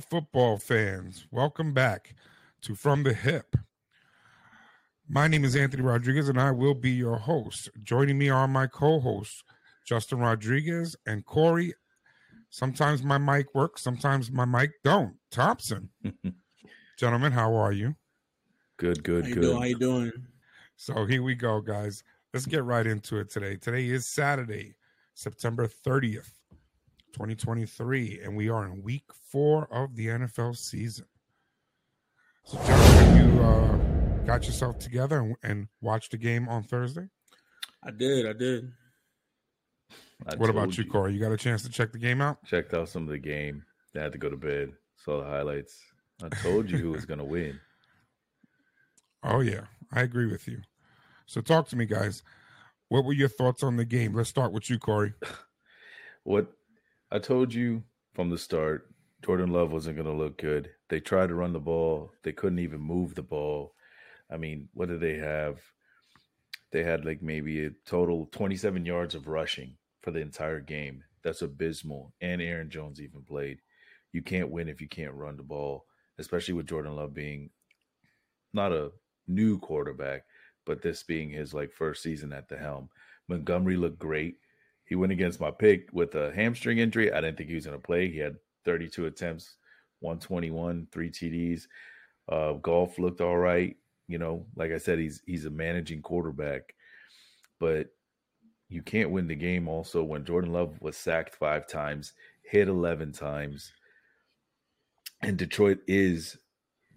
Hello, football fans. Welcome back to From the Hip. My name is Anthony Rodriguez, and I will be your host. Joining me are my co hosts, Justin Rodriguez and Kory. Sometimes my mic works, sometimes my mic don't. Thompson. Gentlemen, how are you? Good, good, How you good. doing? How you doing? So here we go, guys. Let's get right into it today. Today is Saturday, September 30th, 2023, and we are in week four of the NFL season. So, gentlemen, you uh, got yourself together and, and watched the game on Thursday? I did. I did. I what about you, Kory? You got a chance to check the game out? Checked out some of the game. I had to go to bed. Saw the highlights. I told you who was going to win. Oh, yeah, I agree with you. So, talk to me, guys. What were your thoughts on the game? Let's start with you, Kory. What I told you from the start, Jordan Love wasn't going to look good. They tried to run the ball. They couldn't even move the ball. I mean, what did they have? They had like maybe a total 27 yards of rushing for the entire game. That's abysmal. And Aaron Jones even played. You can't win if you can't run the ball, especially with Jordan Love being not a new quarterback, but this being his like first season at the helm. Montgomery looked great. He went against my pick with a hamstring injury. I didn't think he was going to play. He had 32 attempts, 121, three TDs. Uh, Goff looked all right. You know, like I said, he's he's a managing quarterback, but you can't win the game. Also, when Jordan Love was sacked five times, hit 11 times, and Detroit is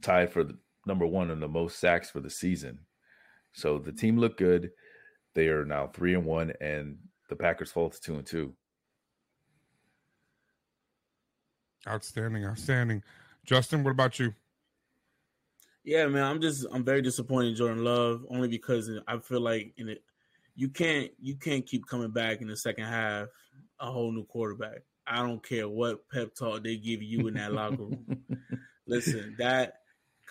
tied for the number one in the most sacks for the season. So the team looked good. They are now three and one, and the Packers fall to two and two. Outstanding, outstanding. Justin, what about you? Yeah, man. I'm just. I'm very disappointed in Jordan Love only because I feel like in it, you can't. You can't keep coming back in the second half a whole new quarterback. I don't care what pep talk they give you in that locker room. Listen, that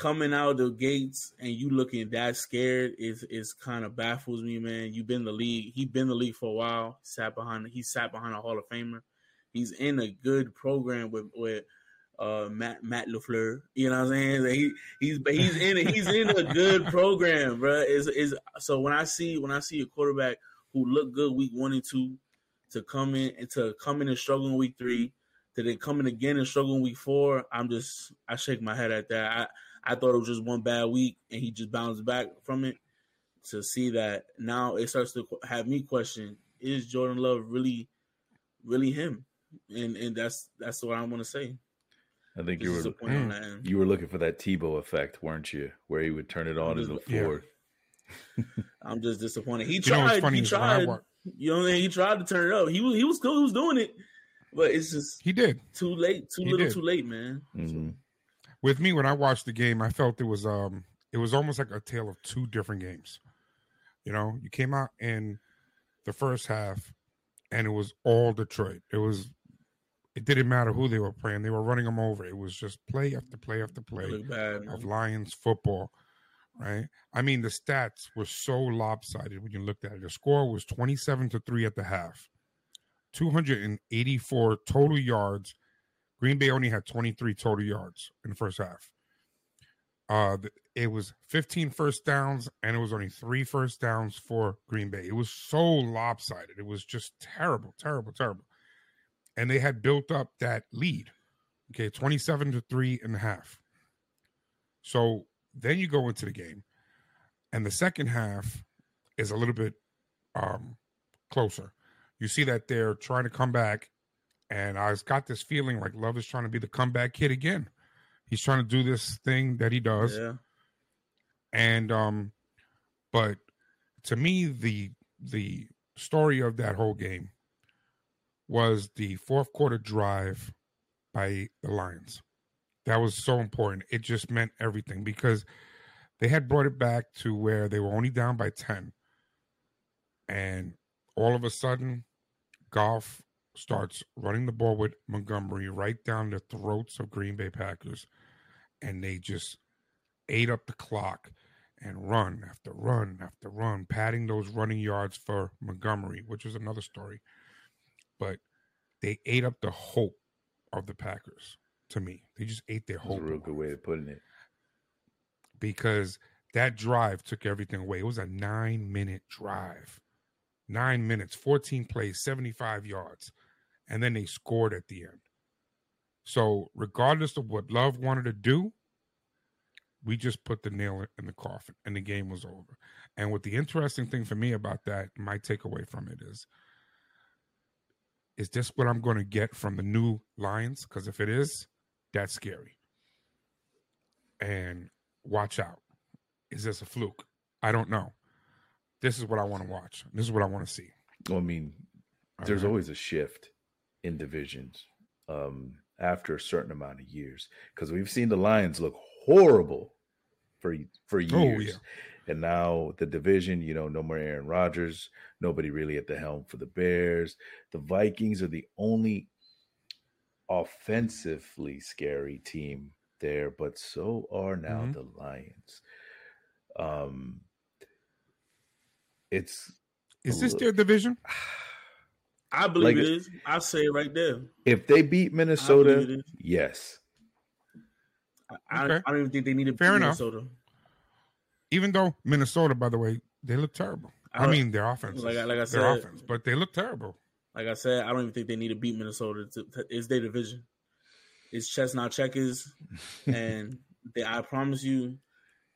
coming out the gates and you looking that scared is is kind of baffles me, man. You've been the league. He been the league for a while. Sat behind. He sat behind a Hall of Famer. He's in a good program with with uh, Matt Matt LaFleur. You know what I'm saying? He he's he's in a, he's in a good program, bro. Is is so when I see when I see a quarterback who looked good week one and two to come in and to come in and struggle in week three to then come in again and struggle in week four, I'm just I shake my head at that. I I thought it was just one bad week and he just bounced back from it. To see that now it starts to have me question: Is Jordan Love really, really him? And and that's that's what I want to say. I think Just you were disappointed on that you were looking for that Tebow effect, weren't you? Where he would turn it on as a just- Yeah. I'm just disappointed. He You tried. funny he is when I tried. You know what I mean? He tried to turn it up. He was he was cool. He was doing it, but it's just He did. too late. Too He little. did. Too late, man. Mhm. With me when I watched the game, I felt it was um it was almost like a tale of two different games. You know, you came out in the first half and it was all Detroit. It was it didn't matter who they were playing. They were running them over. It was just play after play after play bad. of Lions football, right? I mean, the stats were so lopsided when you looked at it. The score was 27 to 3 at the half. 284 total yards. Green Bay only had 23 total yards in the first half. Uh, it was 15 first downs, and it was only three first downs for Green Bay. It was so lopsided. It was just terrible, terrible, terrible. And they had built up that lead. Okay, 27 to three and a half. So then you go into the game, and the second half is a little bit um, closer. You see that they're trying to come back, and I've got this feeling like Love is trying to be the comeback kid again. He's trying to do this thing that he does, Yeah. and um, but to me, the the story of that whole game was the fourth quarter drive by the Lions. That was so important. It just meant everything because they had brought it back to where they were only down by 10. And all of a sudden, Goff starts running the ball with Montgomery right down the throats of Green Bay Packers. And they just ate up the clock and run after run after run, padding those running yards for Montgomery, which is another story. But they ate up the hope of the Packers to me. They just ate their hope. That's whole a real good way of putting it. because that drive took everything away. It was a nine minute drive, nine minutes, 14 plays, 75 yards. And then they scored at the end. So, regardless of what Love wanted to do, we just put the nail in the coffin and the game was over. And what the interesting thing for me about that, my takeaway from it is, is this what I'm going to get from the new Lions? Because if it is, that's scary. And watch out. Is this a fluke? I don't know. This is what I want to watch. This is what I want to see. Well, I mean, there's right? always a shift in divisions um, after a certain amount of years because we've seen the Lions look horrible for for years, Oh, yeah. and now the division, you know, no more Aaron Rodgers, nobody really at the helm for the Bears. The Vikings are the only offensively scary team there, but so are now Mhm. the Lions. Um, it's Is this Look. their division? I believe Like- it is. I say it right there. if they beat Minnesota, it is. yes. I, I- Okay. I don't even think they need to Fair beat enough. Minnesota. Even though Minnesota, by the way, they look terrible. I, I- mean, their offense, like I- is- like I their offense, but they look terrible. Like I said, I don't even think they need to beat Minnesota. To, to, it's their division. It's chestnut checkers, and they, I promise you,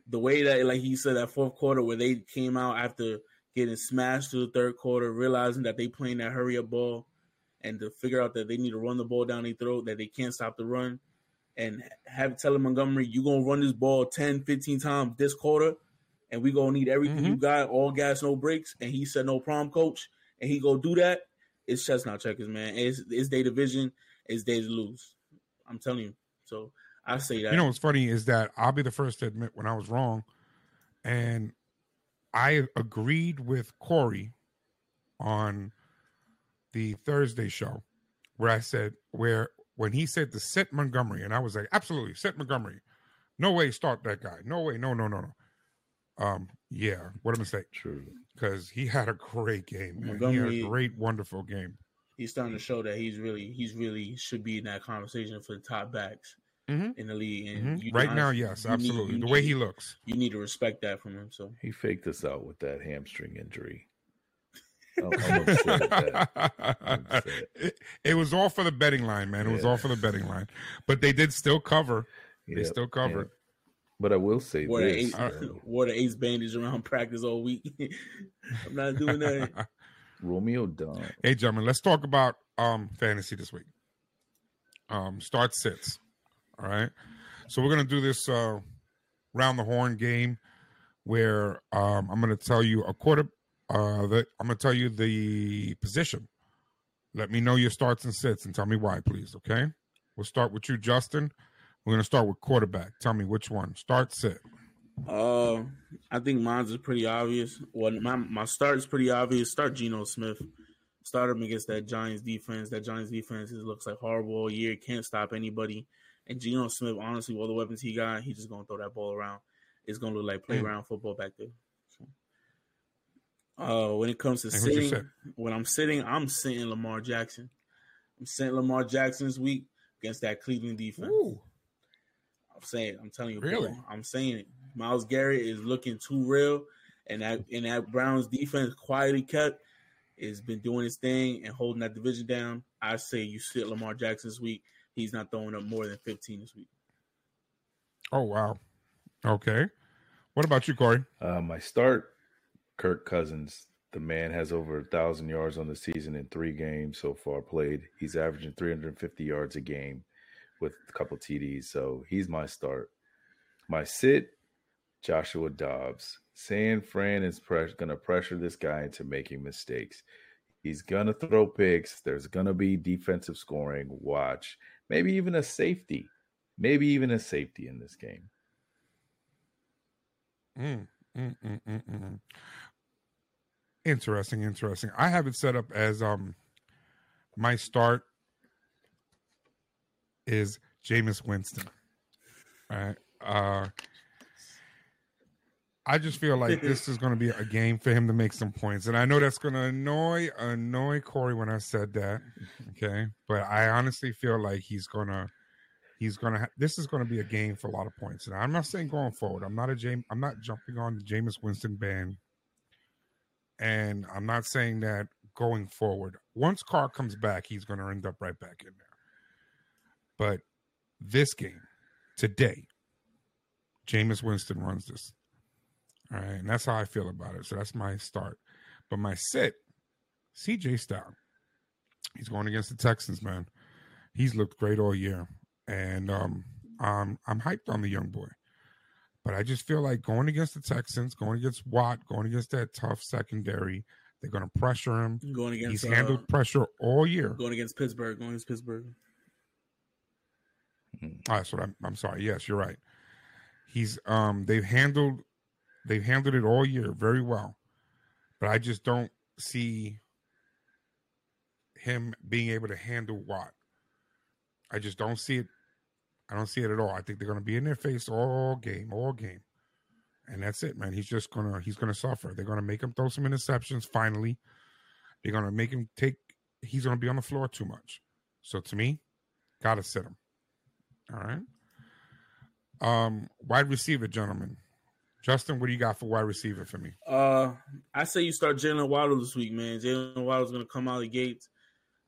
the way that, like he said, that fourth quarter where they came out after getting smashed to the third quarter, realizing that they playing that hurry up ball, and to figure out that they need to run the ball down their throat, that they can't stop the run, and have tell Montgomery, you're gonna run this ball 10, 15 times this quarter, and we gonna need everything you mm-hmm. got, all gas, no breaks. And he said, no problem, coach, and he go do that. It's chestnut checkers, man. It's it's their division. It's they to lose. I'm telling you. So I say that. You know what's funny is that I'll be the first to admit when I was wrong, and I agreed with Kory on the Thursday show where I said where when he said to sit Montgomery, and I was like, absolutely, sit Montgomery. No way, start that guy. No way, no, no, no, no. Um, yeah, what a mistake True. because he had a great game. Man. He had a great, wonderful game. he's starting to show that he's really he's really should be in that conversation for the top backs Mhm. in the league. And Mhm. you Right now, yes, you need- absolutely. you the way need- he looks. you need to respect that from him. So He faked us out with that hamstring injury. I'm, I'm upset at that. I'm it, it was all for the betting line, man. It was all for the betting line. But they did still cover. They Yep, still covered. yep. But I will say wore the this: ace wore the ace bandage around practice all week. I'm not doing that. Romeo Don. hey, gentlemen, let's talk about um fantasy this week. Um, start sits. All right. So we're gonna do this uh round the horn game where um I'm gonna tell you a quarter uh that I'm gonna tell you the position. Let me know your starts and sits and tell me why, please. Okay. We'll start with you, Justin. We're gonna start with quarterback. Tell me which one. Start sit. Uh, I think mine's is pretty obvious. Well, my my start is pretty obvious. Start Geno Smith. Start him against that Giants defense. That Giants defense looks like horrible all year. Can't stop anybody. And Geno Smith, honestly, with all the weapons he got, he's just gonna throw that ball around. It's gonna look like playground football back there. So, uh, when it comes to And sitting, when I'm sitting, I'm sitting Lamar Jackson. I'm sitting Lamar Jackson this week against that Cleveland defense. Ooh. I'm saying, I'm telling you, Really? bro, I'm saying it. Myles Garrett is looking too real, and that and that Browns defense quietly kept has been doing his thing and holding that division down. I say you sit Lamar Jackson this week. He's not throwing up more than 15 this week. Oh wow. Okay. What about you, Kory? Uh, my start, Kirk Cousins. The man has over a thousand yards on the season in three games so far played. He's averaging 350 yards a game with a couple TDs. So he's my start. My sit, Joshua Dobbs. San Fran is pres- going to pressure this guy into making mistakes. He's going to throw picks. There's going to be defensive scoring. Watch. Maybe even a safety. Maybe even a safety in this game. Mm, mm, mm, mm, mm. Interesting, interesting. I have it set up as um my start is Jameis Winston. Right. Uh I just feel like this is going to be a game for him to make some points, and I know that's going to annoy annoy Kory when I said that. Okay, but I honestly feel like he's going to he's gonna. Ha- this is gonna be a game for a lot of points, and I'm not saying going forward. I'm not a James. I'm not jumping on the Jameis Winston band, and I'm not saying that going forward. Once Carr comes back, he's gonna end up right back in there. But this game today, Jameis Winston runs this. All right, and that's how I feel about it. So that's my start. But my sit, CJ Stroud. He's going against the Texans, man. He's looked great all year, and um, um, I'm hyped on the young boy. But I just feel like going against the Texans, going against Watt, going against that tough secondary, they're going to pressure him. Going against He's handled uh, pressure all year. going against Pittsburgh. Going against Pittsburgh. Oh, that's what I'm. I'm sorry. Yes, you're right. He's um. They've handled. They've handled it all year very well, but I just don't see him being able to handle Watt. I just don't see it. I don't see it at all. I think they're going to be in their face all game, all game, and that's it, man. He's just gonna he's gonna suffer. They're going to make him throw some interceptions. Finally, they're going to make him take. He's going to be on the floor too much. So to me, gotta sit him. All right. Um, wide receiver, gentlemen. Justin, what do you got for wide receiver for me? Uh, I say you start Jalen Waddle this week, man. Jalen Waddle's gonna come out of the gates,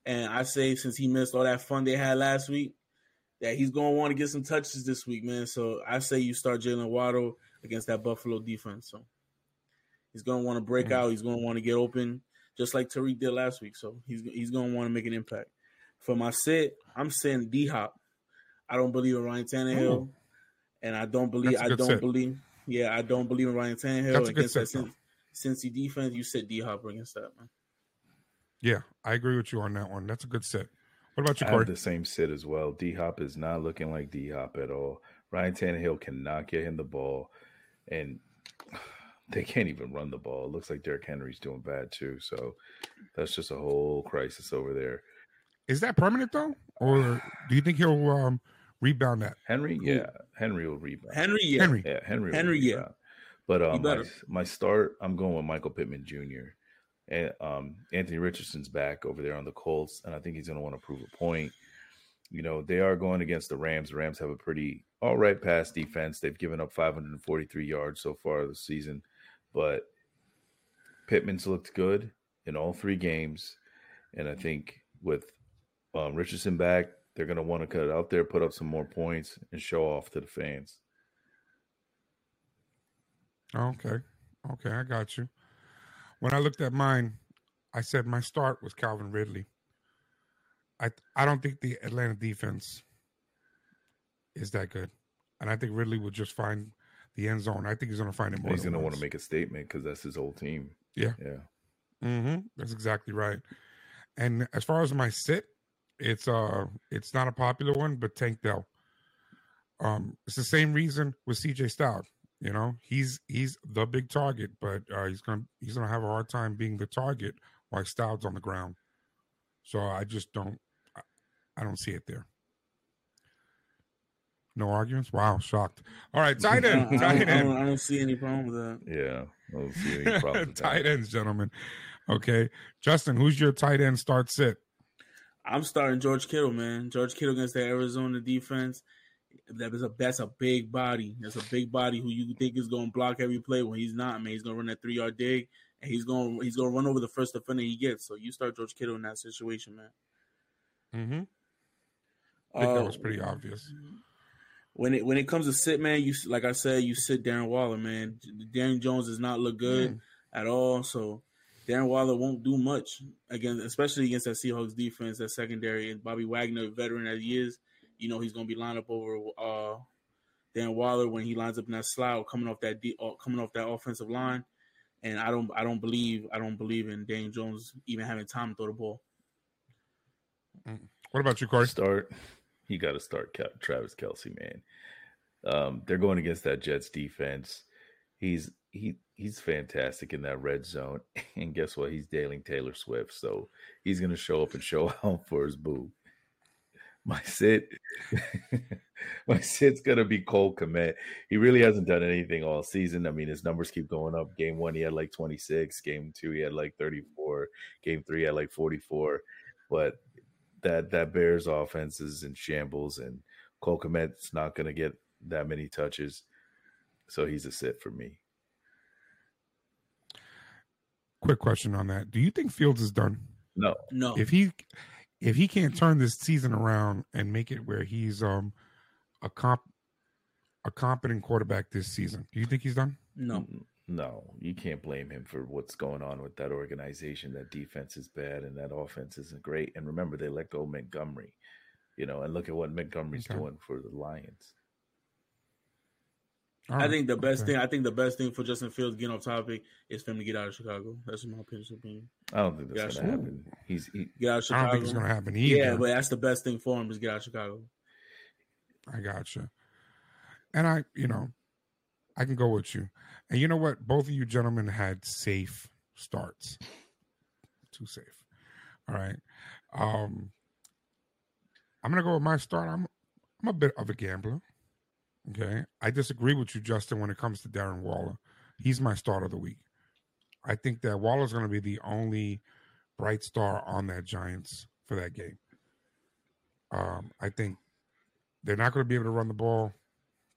and I say since he missed all that fun they had last week, that he's gonna want to get some touches this week, man. So I say you start Jalen Waddle against that Buffalo defense. So he's gonna want to break Mm. out. He's gonna want to get open, just like Tyreek did last week. So he's he's gonna want to make an impact. For my sit, I'm saying D Hop. I don't believe in Ryan Tannehill, Ooh. and I don't believe I don't sit. believe. Yeah, I don't believe in Ryan Tannehill That's against that sit, though. Cin- Cincy defense. You said D Hop against that man. Yeah, I agree with you on that one. That's a good set. What about you, I have Kory? the same sit as well. D Hop is not looking like D Hop at all. Ryan Tannehill cannot get him the ball, and they can't even run the ball. It looks like Derrick Henry's doing bad too. So that's just a whole crisis over there. Is that permanent though, or do you think he'll um, rebound that? Henry, yeah, Henry will rebound. Henry, yeah. Henry. Yeah, Henry. Henry, yeah. But um, my, my start, I'm going with Michael Pittman Jr. And um, Anthony Richardson's back over there on the Colts, and I think he's going to want to prove a point. You know, they are going against the Rams. The Rams have a pretty all right pass defense. They've given up 543 yards so far this season, but Pittman's looked good in all three games, and I think with um, Richardson back, they're going to want to cut it out there, put up some more points, and show off to the fans. Okay, okay, I got you. When I looked at mine, I said my start was Calvin Ridley. I I don't think the Atlanta defense is that good, and I think Ridley will just find the end zone. I think he's going to find it more. He's going to want to make a statement because that's his whole team. Yeah. Yeah. Mm-hmm. That's exactly right. And as far as my sit, it's uh it's not a popular one, but Tank Dell. Um, it's the same reason with CJ Stroud. You know, he's he's the big target, but uh, he's gonna he's gonna have a hard time being the target while Stroud's on the ground. So I just don't I, I don't see it there. No arguments. Wow, shocked. All right, tight end, I, tight don't, I, don't, end. I don't see any problem with that. Yeah. I don't see any problems with tight that. ends, gentlemen. Okay, Justin, who's your tight end start sit? I'm starting George Kittle, man. George Kittle against the Arizona defense. That is a that's a big body. That's a big body who you think is going to block every play when he's not. Man, he's going to run that three yard dig, and he's going he's going to run over the first defender he gets. So you start George Kittle in that situation, man. Mm-hmm. I think that Uh, was pretty obvious. When it when it comes to sit, man, you like I said, you sit Darren Waller, man. Darren Jones does not look good Mm. at all. So Darren Waller won't do much against, especially against that Seahawks defense, that secondary, and Bobby Wagner, veteran as he is, you know he's going to be lined up over uh, Darren Waller when he lines up in that slot, coming off that de- uh, coming off that offensive line. And I don't I don't believe I don't believe in Daniel Jones even having time to throw the ball. What about you, Kory? Start. You got to start Travis Kelce, man. Um, they're going against that Jets defense. He's he he's fantastic in that red zone, and guess what? He's dailing Taylor Swift, so he's to show up and show out for his boo. My sit, my sit's gonna be Cole Kmet. He really hasn't done anything all season. I mean, his numbers keep going up. Game one, he had like 26. Game two, he had like 34. Game three, he had like 44. But that that Bears offense is in shambles, and Cole Kmet's not to get that many touches, so he's a sit for me. Quick question on that: Do you think Fields is done? No, no. If he if he can't turn this season around and make it where he's um a comp a competent quarterback this season, do you think he's done? No. No, you can't blame him for what's going on with that organization. That defense is bad and that offense isn't great. And remember, they let go Montgomery, you know, and look at what Montgomery's okay. doing for the Lions. I think the best okay. thing I think the best thing for Justin Fields getting off topic is for him to get out of Chicago. That's my opinion. I don't think that's gonna happen. He's he, get out of Chicago. I don't think it's gonna happen either. Yeah, but that's the best thing for him is get out of Chicago. I got you. And I, you know, I can go with you. And you know what? Both of you gentlemen had safe starts. Too safe. All right. Um I'm gonna go with my start. I'm I'm a bit of a gambler. Okay. I disagree with you, Justin, when it comes to Darren Waller. He's my start of the week. I think that Waller's gonna be the only bright star on that Giants for that game. Um, I think they're not going to be able to run the ball,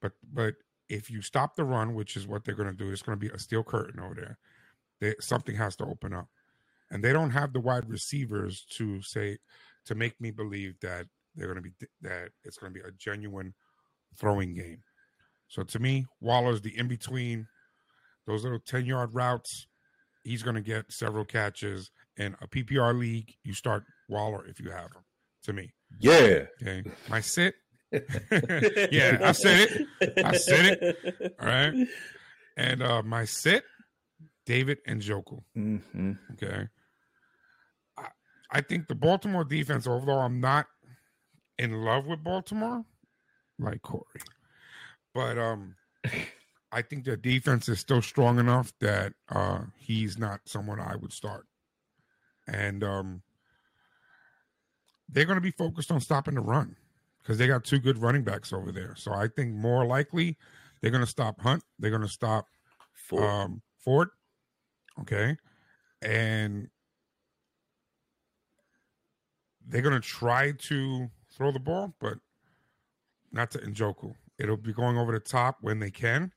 but but if you stop the run, which is what they're going to do, it's going to be a steel curtain over there. They, something has to open up, and they don't have the wide receivers to say to make me believe that they're going to be that it's going to be a genuine throwing game. So to me, Waller's the in between those little ten yard routes. He's going to get several catches in a PPR league. You start Waller if you have him. To me, yeah. Okay, my sit yeah, I said it. I said it. All right. And uh my sit, David Njoku. Mm-hmm. Okay. I, I think the Baltimore defense, although I'm not in love with Baltimore, like Kory, but um I think the defense is still strong enough that uh he's not someone I would start. And um they're going to be focused on stopping the run because they got two good running backs over there. So I think more likely they're going to stop Hunt. They're going to stop Ford. Um, Ford. Okay. And they're going to try to throw the ball, but not to Njoku. It'll be going over the top when they can.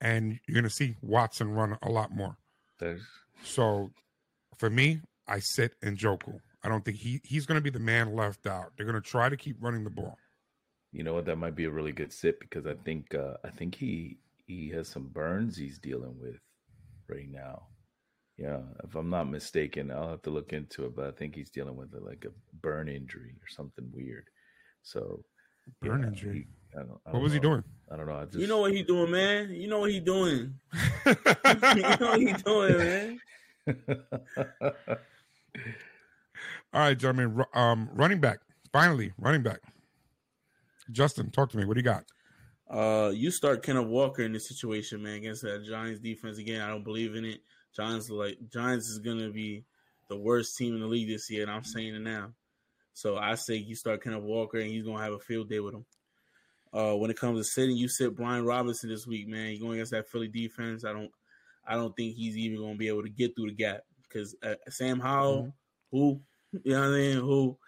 And you're going to see Watson run a lot more. There's... So for me, I sit Njoku. I don't think he he's going to be the man left out. They're going to try to keep running the ball. You know what? That might be a really good sit because I think uh, I think he he has some burns he's dealing with right now. Yeah, if I'm not mistaken, I'll have to look into it, but I think he's dealing with a, like a burn injury or something weird. So burn yeah, injury. He, I don't, I what was know. he doing? I don't know. I just... You know what he's doing, man. You know what he's doing. you know what he's doing, man. All right, gentlemen. Um, running back. Finally, running back. Justin, talk to me. What do you got? Uh, you start Kenneth Walker in this situation, man, against that Giants defense. Again, I don't believe in it. Giants like Giants is gonna be the worst team in the league this year, and I'm saying it now. So I say you start Kenneth Walker, and he's gonna have a field day with him. Uh, when it comes to sitting, you sit Brian Robinson this week, man. You're going against that Philly defense. I don't, I don't think he's even gonna be able to get through the gap because uh, Sam Howell, mm-hmm. who you know what I mean? Who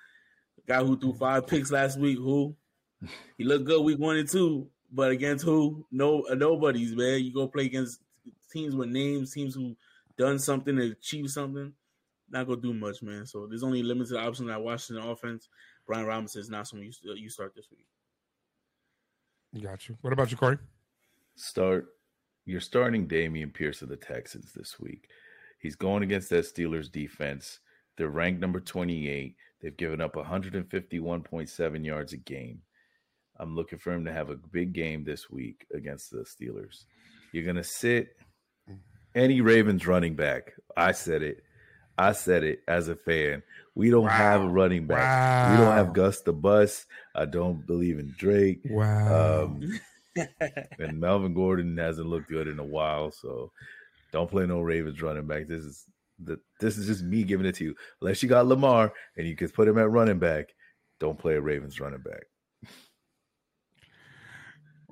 guy who threw five picks last week? Who he looked good week one and two, but against who? No, uh, nobody's man. You go play against teams with names, teams who done something to achieve something. Not gonna do much, man. So there's only limited options at Washington offense. Brian Robinson is not someone you uh, you start this week. Got you. What about you, Kory? Start. You're starting Dameon Pierce of the Texans this week. He's going against that Steelers defense they're ranked number 28. They've given up 151.7 yards a game. I'm looking for him to have a big game this week against the Steelers. You're going to sit any Ravens running back. I said it. I said it as a fan. We don't wow. have a running back. Wow. We don't have Gus the Bus. I don't believe in Drake. Wow. Um, and Melvin Gordon hasn't looked good in a while, so don't play no Ravens running back. This is the, this is just me giving it to you. Unless you got Lamar and you can put him at running back, don't play a Ravens running back.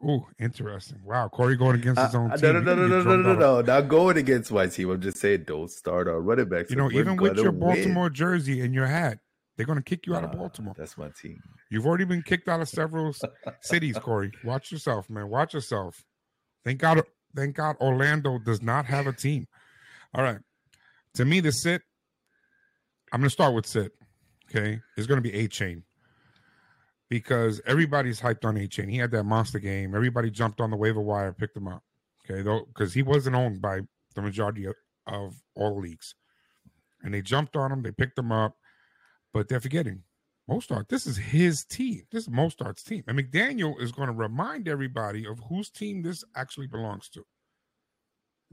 Oh, interesting. Wow, Kory going against his own uh, team. No, no, no, no, no, no, no, no, Not going against my team. I'm just saying don't start our running backs. You know, even with your Baltimore win. jersey and your hat, They're going to kick you out of Baltimore. That's my team. You've already been kicked out of several cities, Kory. Watch yourself, man. Watch yourself. Thank God. Thank God Orlando does not have a team. All right. To me, the sit. I'm going to start with sit. Okay, it's going to be Achane because everybody's hyped on Achane. He had that monster game. Everybody jumped on the waiver wire, picked him up. Okay, though because he wasn't owned by the majority of, of all leagues, and they jumped on him. They picked him up, but they're forgetting Mostert, this is his team. This is Mostert's team. And McDaniel is going to remind everybody of whose team this actually belongs to.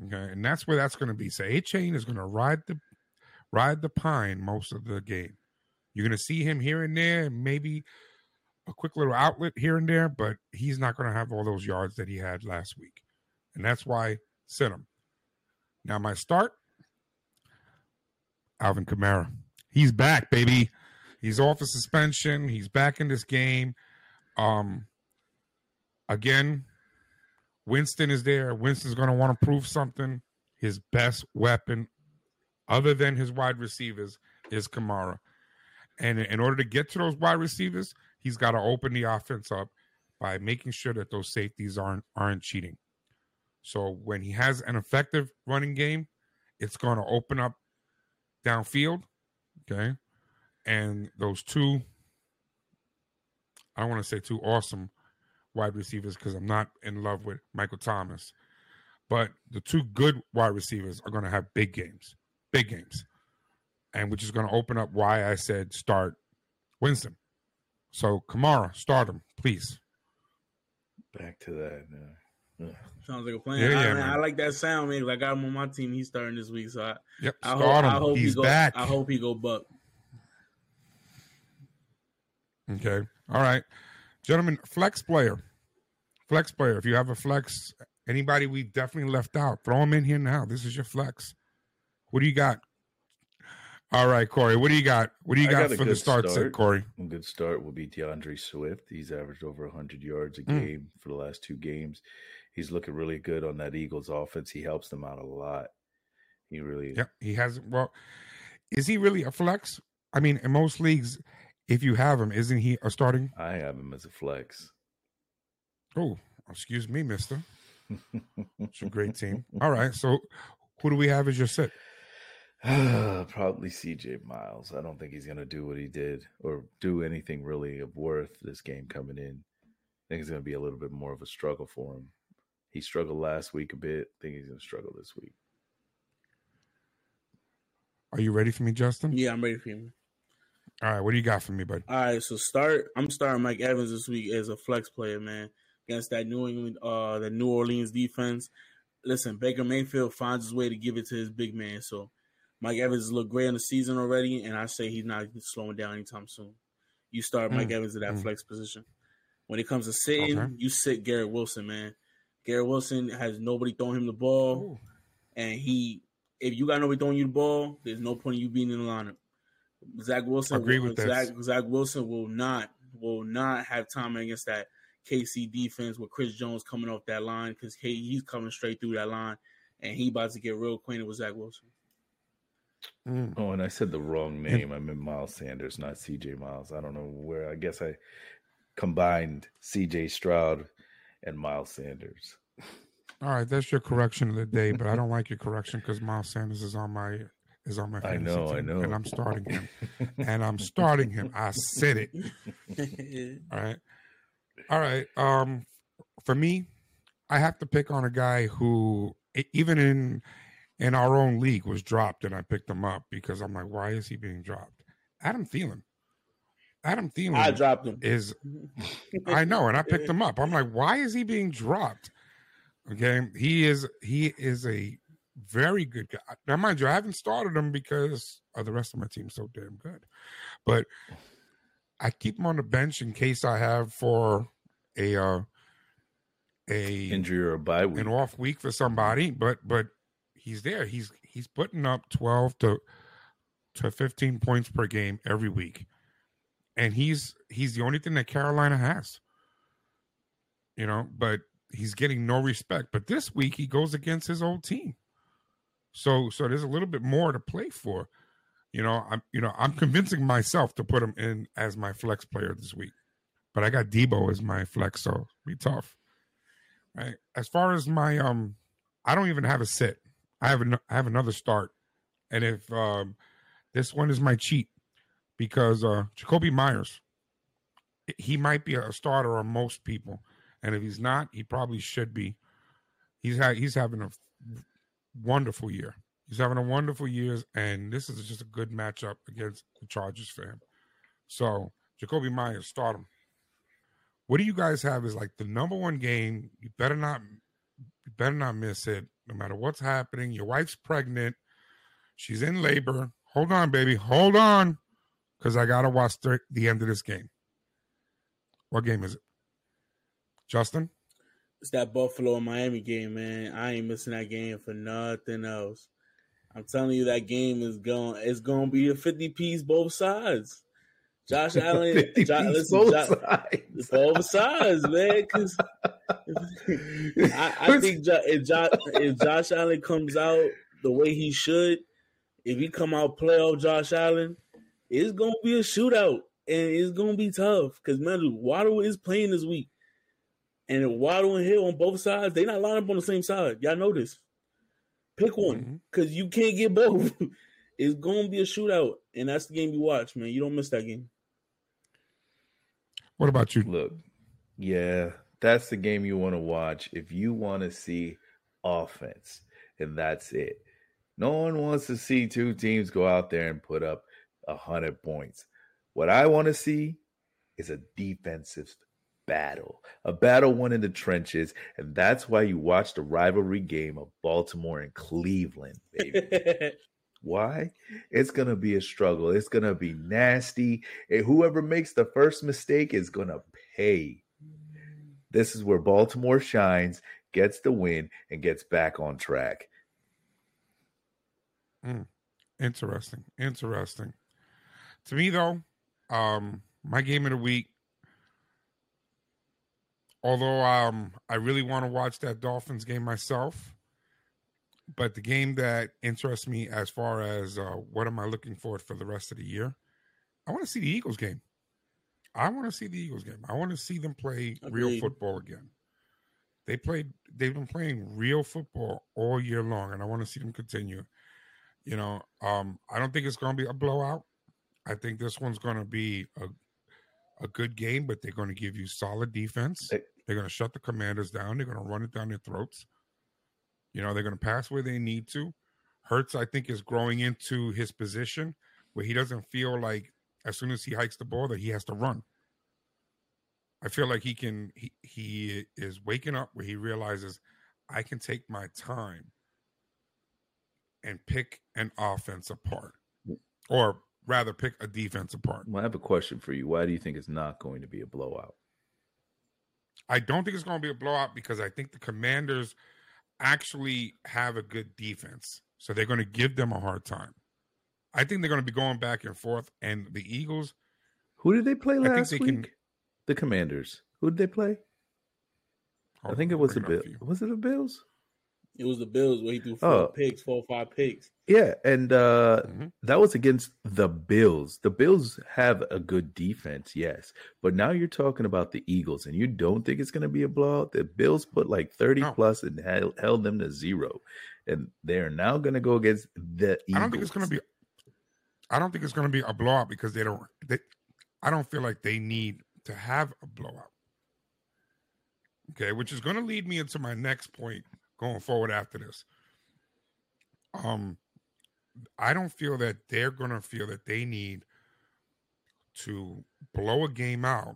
Okay. And that's where that's going to be. So Achane is going to ride the ride the pine most of the game. You're going to see him here and there, maybe a quick little outlet here and there, but he's not going to have all those yards that he had last week. And that's why sit him. Now my start, Alvin Kamara. He's back, baby. He's off of suspension. He's back in this game. Um, again, Winston is there. Winston's going to want to prove something. His best weapon, other than his wide receivers, is Kamara. And in order to get to those wide receivers, he's got to open the offense up by making sure that those safeties aren't aren't cheating. So when he has an effective running game, it's going to open up downfield. Okay and those two I don't want to say two awesome wide receivers because I'm not in love with Michael Thomas. But the two good wide receivers are going to have big games, big games, and which is going to open up why I said start Winston. So Kamara, start him, please. Back to that. Yeah. Sounds like a plan. Yeah, I, yeah, man, I like that sound, man. 'cause I got him on my team. He's starting this week, so I, Yep, I start hope, I hope He's he go. back. I hope he go buck. Okay. All right. Gentlemen, flex player. Flex player. If you have a flex, anybody we definitely left out, throw them in here now. This is your flex. What do you got? All right, Kory. What do you got? What do you got, got for the good start, set, start. Kory? A good start will be D'Andre Swift. He's averaged over 100 yards a Mm. game for the last two games. He's looking really good on that Eagles offense. He helps them out a lot. He really Yep. He has well, is he really a flex? I mean, in most leagues, if you have him, isn't he a starting? I have him as a flex. Oh, excuse me, mister. It's a great team. All right. So who do we have as your sit? Probably CJ Miles. I don't think he's going to do what he did or do anything really of worth this game coming in. I think it's going to be a little bit more of a struggle for him. He struggled last week a bit. I think he's going to struggle this week. Are you ready for me, Justin? Yeah, I'm ready for you. All right. What do you got for me, bud? All right, so start. I'm starting Mike Evans this week as a flex player, man, against that New England, uh, the New Orleans defense. Listen, Baker Mayfield finds his way to give it to his big man. So Mike Evans looked great in the season already, and I say he's not slowing down anytime soon. You start Mike Mm, Evans at that mm. flex position. When it comes to sitting, Okay. you sit Garrett Wilson, man. Garrett Wilson has nobody throwing him the ball, and he, if you got nobody throwing you the ball, there's no point in you being in the lineup. Zach Wilson, Agree will, with this. Zach, Zach Wilson will not will not have time against that KC defense with Chris Jones coming off that line because he, he's coming straight through that line, and he about to get real acquainted with Zach Wilson. Mm. Oh, and I said the wrong name. I meant Miles Sanders, not CJ Miles. I don't know where. I guess I combined CJ Stroud and Miles Sanders. All right, that's your correction of the day, but I don't like your correction because Miles Sanders is on my is on my. I know, I know. and I'm starting him, and I'm starting him. I said it. All right, all right. Um, for me, I have to pick on a guy who, even in in our own league, was dropped, and I picked him up because I'm like, why is he being dropped? Adam Thielen. Adam Thielen I dropped him. is I know, and I picked him up. I'm like, why is he being dropped? Okay, he is he is a very good guy. Now, mind you, I haven't started him because of the rest of my team so damn good, but I keep him on the bench in case I have for a uh, a Injury or a bye week. an off week for somebody. But but he's there. He's he's putting up twelve to to fifteen points per game every week, and he's he's the only thing that Carolina has. You know, but he's getting no respect. But this week he goes against his old team, so so there's a little bit more to play for. You know, I'm you know I'm convincing myself to put him in as my flex player this week, but I got Deebo as my flex, so be tough. Right. As far as my um, I don't even have a sit. I have an, I have another start, and if um, this one is my cheat because uh Jakobi Meyers, he might be a starter on most people, and if he's not, he probably should be. He's had he's having a wonderful year. He's having a wonderful year, and this is just a good matchup against the Chargers for him. So Jakobi Meyers, start him. What do you guys have is like the number one game? You better not, you better not miss it. No matter what's happening, your wife's pregnant, she's in labor. Hold on, baby, hold on, because I gotta watch the, the end of this game. What game is it, Justin? It's that Buffalo and Miami game, man. I ain't missing that game for nothing else. I'm telling you, that game is going. It's going to be a 50 piece both sides. Josh Allen, Josh, listen, both, Josh, sides. both sides, man. Because I, I, think if Josh, if Josh Allen comes out the way he should, if he come out playoff Josh Allen, it's gonna be a shootout and it's gonna be tough. Because man, Waddle is playing this week, and Waddle and Hill on both sides, they not lined up on the same side. Y'all know this. Pick one, because mm-hmm. you can't get both. it's gonna be a shootout, and that's the game you watch, man. You don't miss that game. What about you? Look, yeah, that's the game you want to watch if you want to see offense, and that's it. No one wants to see two teams go out there and put up a hundred points. What I want to see is a defensive battle, a battle won in the trenches, and that's why you watch the rivalry game of Baltimore and Cleveland, baby. Why? It's to be a struggle. It's to be nasty. And whoever makes the first mistake is to pay. This is where Baltimore shines, gets the win, and gets back on track. Mm, interesting. Interesting. To me, though, um, my game of the week, although um, I really want to watch that Dolphins game myself, but the game that interests me as far as uh, what am I looking for for the rest of the year, I want to see the Eagles game. I want to see the Eagles game. I want to see them play Agreed. real football again. They played. They've been playing real football all year long, and I want to see them continue. You know, um, I don't think it's going to be a blowout. I think this one's going to be a a good game, but they're going to give you solid defense. They're going to shut the Commanders down. They're going to run it down their throats. You know, they're going to pass where they need to. Hurts, I think, is growing into his position where he doesn't feel like as soon as he hikes the ball that he has to run. I feel like he can he, he is waking up where he realizes I can take my time and pick an offense apart. Or rather pick a defense apart. Well, I have a question for you. Why do you think it's not going to be a blowout? I don't think it's going to be a blowout because I think the Commanders – actually have a good defense. So they're going to give them a hard time. I think they're going to be going back and forth. And the Eagles. Who did they play last week? Can, the Commanders. Who did they play? Oh, I think it was the Bills. Was it the Bills? It was the Bills where he threw four oh. picks, four or five picks. Yeah, and uh mm-hmm. that was against the Bills. The Bills have a good defense, yes, but now you're talking about the Eagles, and you don't think it's going to be a blowout. The Bills put like thirty no. plus and held, held them to zero, and they're now going to go against the. Eagles. I don't think it's going to be. I don't think it's going to be a blowout because they don't. They, I don't feel like they need to have a blowout. Okay, which is going to lead me into my next point going forward after this. Um, I don't feel that they're going to feel that they need to blow a game out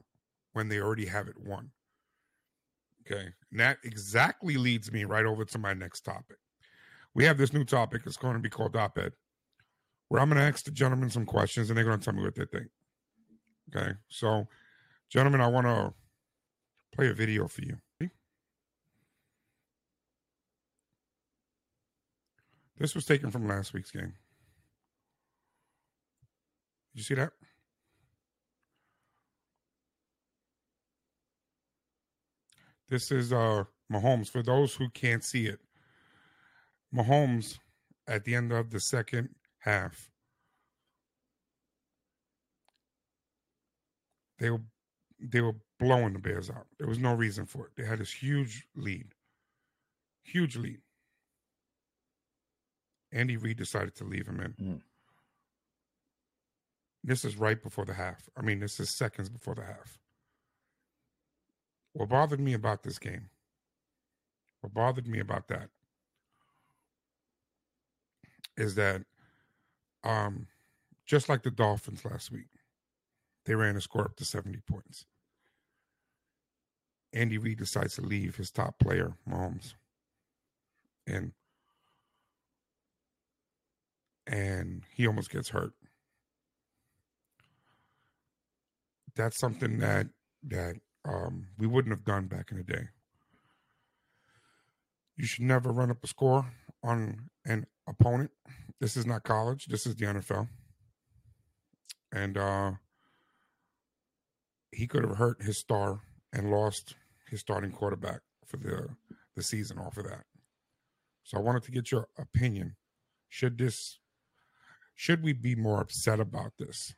when they already have it won. Okay. And that exactly leads me right over to my next topic. We have this new topic. It's going to be called op ed, where I'm going to ask the gentlemen some questions and they're going to tell me what they think. Okay. So, gentlemen, I want to play a video for you. This was taken from last week's game. Did you see that? This is uh Mahomes. For those who can't see it, Mahomes at the end of the second half. They were they were blowing the Bears out. There was no reason for it. They had this huge lead. Huge lead. Andy Reid decided to leave him in. Mm. This is right before the half. I mean, this is seconds before the half. What bothered me about this game, what bothered me about that, is that um, just like the Dolphins last week, they ran a score up to 70 points. Andy Reid decides to leave his top player, Mahomes, and and he almost gets hurt. That's something that that um, we wouldn't have done back in the day. You should never run up a score on an opponent. This is not college. This is the NFL, and uh, he could have hurt his star and lost his starting quarterback for the the season off of that. So I wanted to get your opinion. Should this should we be more upset about this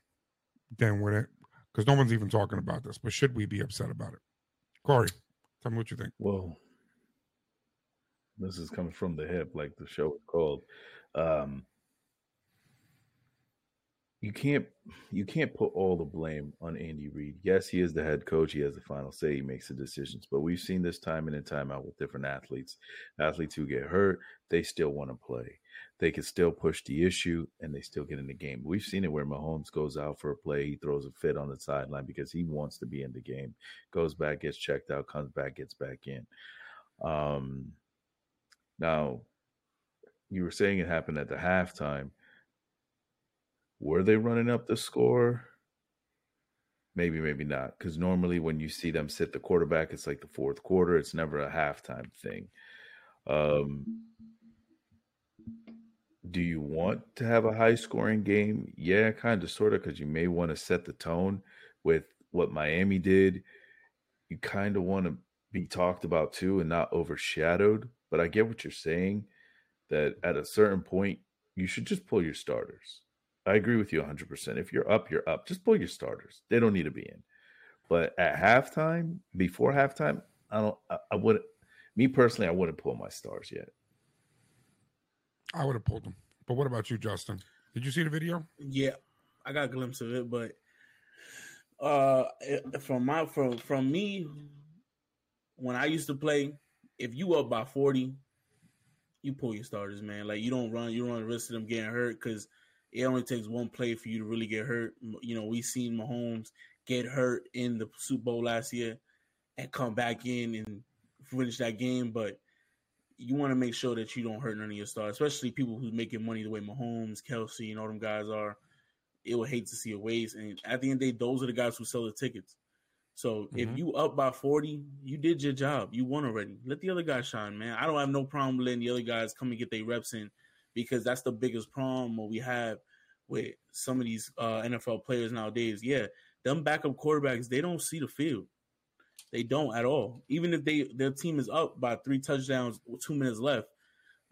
than when it because no one's even talking about this, but should we be upset about it? Kory, tell me what you think. Well, this is coming from the hip, like the show is called. Um, you can't you can't put all the blame on Andy Reid. Yes, he is the head coach. He has the final say. He makes the decisions. But we've seen this time in and time out with different athletes. Athletes who get hurt, they still want to play. They can still push the issue and they still get in the game. We've seen it where Mahomes goes out for a play, he throws a fit on the sideline because he wants to be in the game. Goes back, gets checked out, comes back, gets back in. Um, now, you were saying it happened at the halftime were they running up the score? Maybe, maybe not. Because normally when you see them sit the quarterback, it's like the fourth quarter. It's never a halftime thing. Um, do you want to have a high scoring game? Yeah, kind of, sort of, because you may want to set the tone with what Miami did. You kind of want to be talked about too and not overshadowed. But I get what you're saying that at a certain point, you should just pull your starters. I agree with you 100%. If you're up, you're up. Just pull your starters. They don't need to be in. But at halftime, before halftime, I don't, I, I wouldn't, me personally, I wouldn't pull my stars yet. I would have pulled them. But what about you, Justin? Did you see the video? Yeah, I got a glimpse of it, but uh from my from from me when I used to play, if you up by 40, you pull your starters, man. Like you don't run, you run the risk of them getting hurt because it only takes one play for you to really get hurt. You know, we seen Mahomes get hurt in the Super Bowl last year and come back in and finish that game, but you want to make sure that you don't hurt none of your stars, especially people who's making money the way Mahomes, Kelce, and all them guys are. It would hate to see a waste. And at the end of the day, those are the guys who sell the tickets. So mm-hmm. if you up by 40, you did your job. You won already. Let the other guys shine, man. I don't have no problem letting the other guys come and get their reps in because that's the biggest problem what we have with some of these uh, NFL players nowadays. Yeah, them backup quarterbacks, they don't see the field. They don't at all. Even if they their team is up by three touchdowns, two minutes left,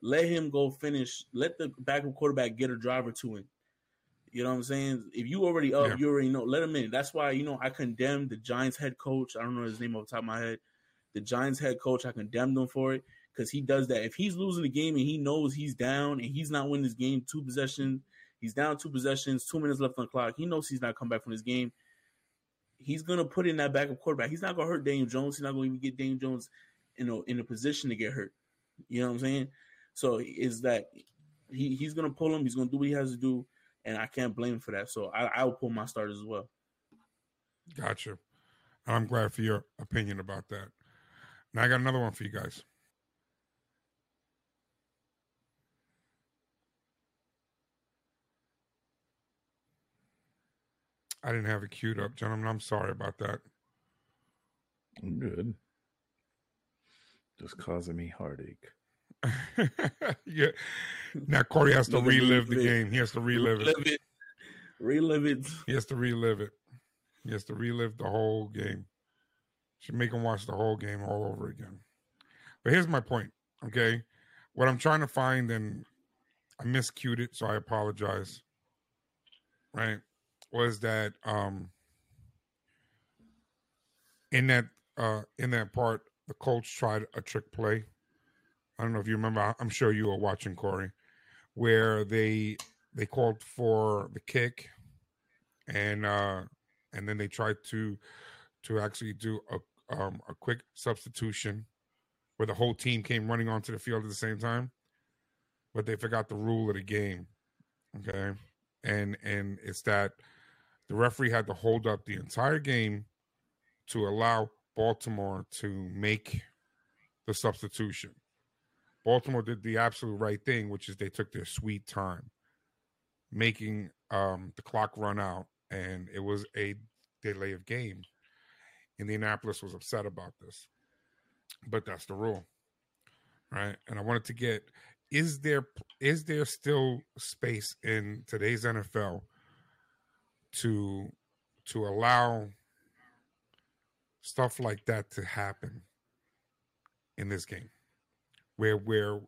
let him go finish. Let the backup quarterback get a drive or two in. You know what I'm saying? If you already up, yeah. you already know. Let him in. That's why you know I condemned the Giants head coach. I don't know his name off the top of my head. The Giants head coach, I condemned him for it because he does that. If he's losing the game and he knows he's down and he's not winning this game, two possessions, he's down two possessions, two minutes left on the clock. He knows he's not come back from this game. He's gonna put in that backup quarterback. He's not gonna hurt Daniel Jones. He's not gonna even get Daniel Jones in a in a position to get hurt. You know what I'm saying? So is that he, he's gonna pull him, he's gonna do what he has to do, and I can't blame him for that. So I, I'll pull my starters as well. Gotcha. I'm glad for your opinion about that. Now I got another one for you guys. I didn't have it queued up, gentlemen. I'm sorry about that. I'm good. Just causing me heartache. yeah. Now Kory has to relive the game. He has to relive, relive it. it. Relive it. He has to relive it. He has to relive the whole game. Should make him watch the whole game all over again. But here's my point. Okay. What I'm trying to find, and I miscued it, so I apologize. Right was that um in that uh in that part, the Colts tried a trick play. I don't know if you remember. I'm sure you were watching Kory, where they they called for the kick, and uh and then they tried to to actually do a um, a quick substitution where the whole team came running onto the field at the same time, but they forgot the rule of the game. Okay, and and it's that the referee had to hold up the entire game to allow Baltimore to make the substitution. Baltimore did the absolute right thing, which is they took their sweet time, making um, the clock run out, and it was a delay of game. Indianapolis was upset about this, but that's the rule, right? And I wanted to get is there is there still space in today's NFL to to allow stuff like that to happen in this game where where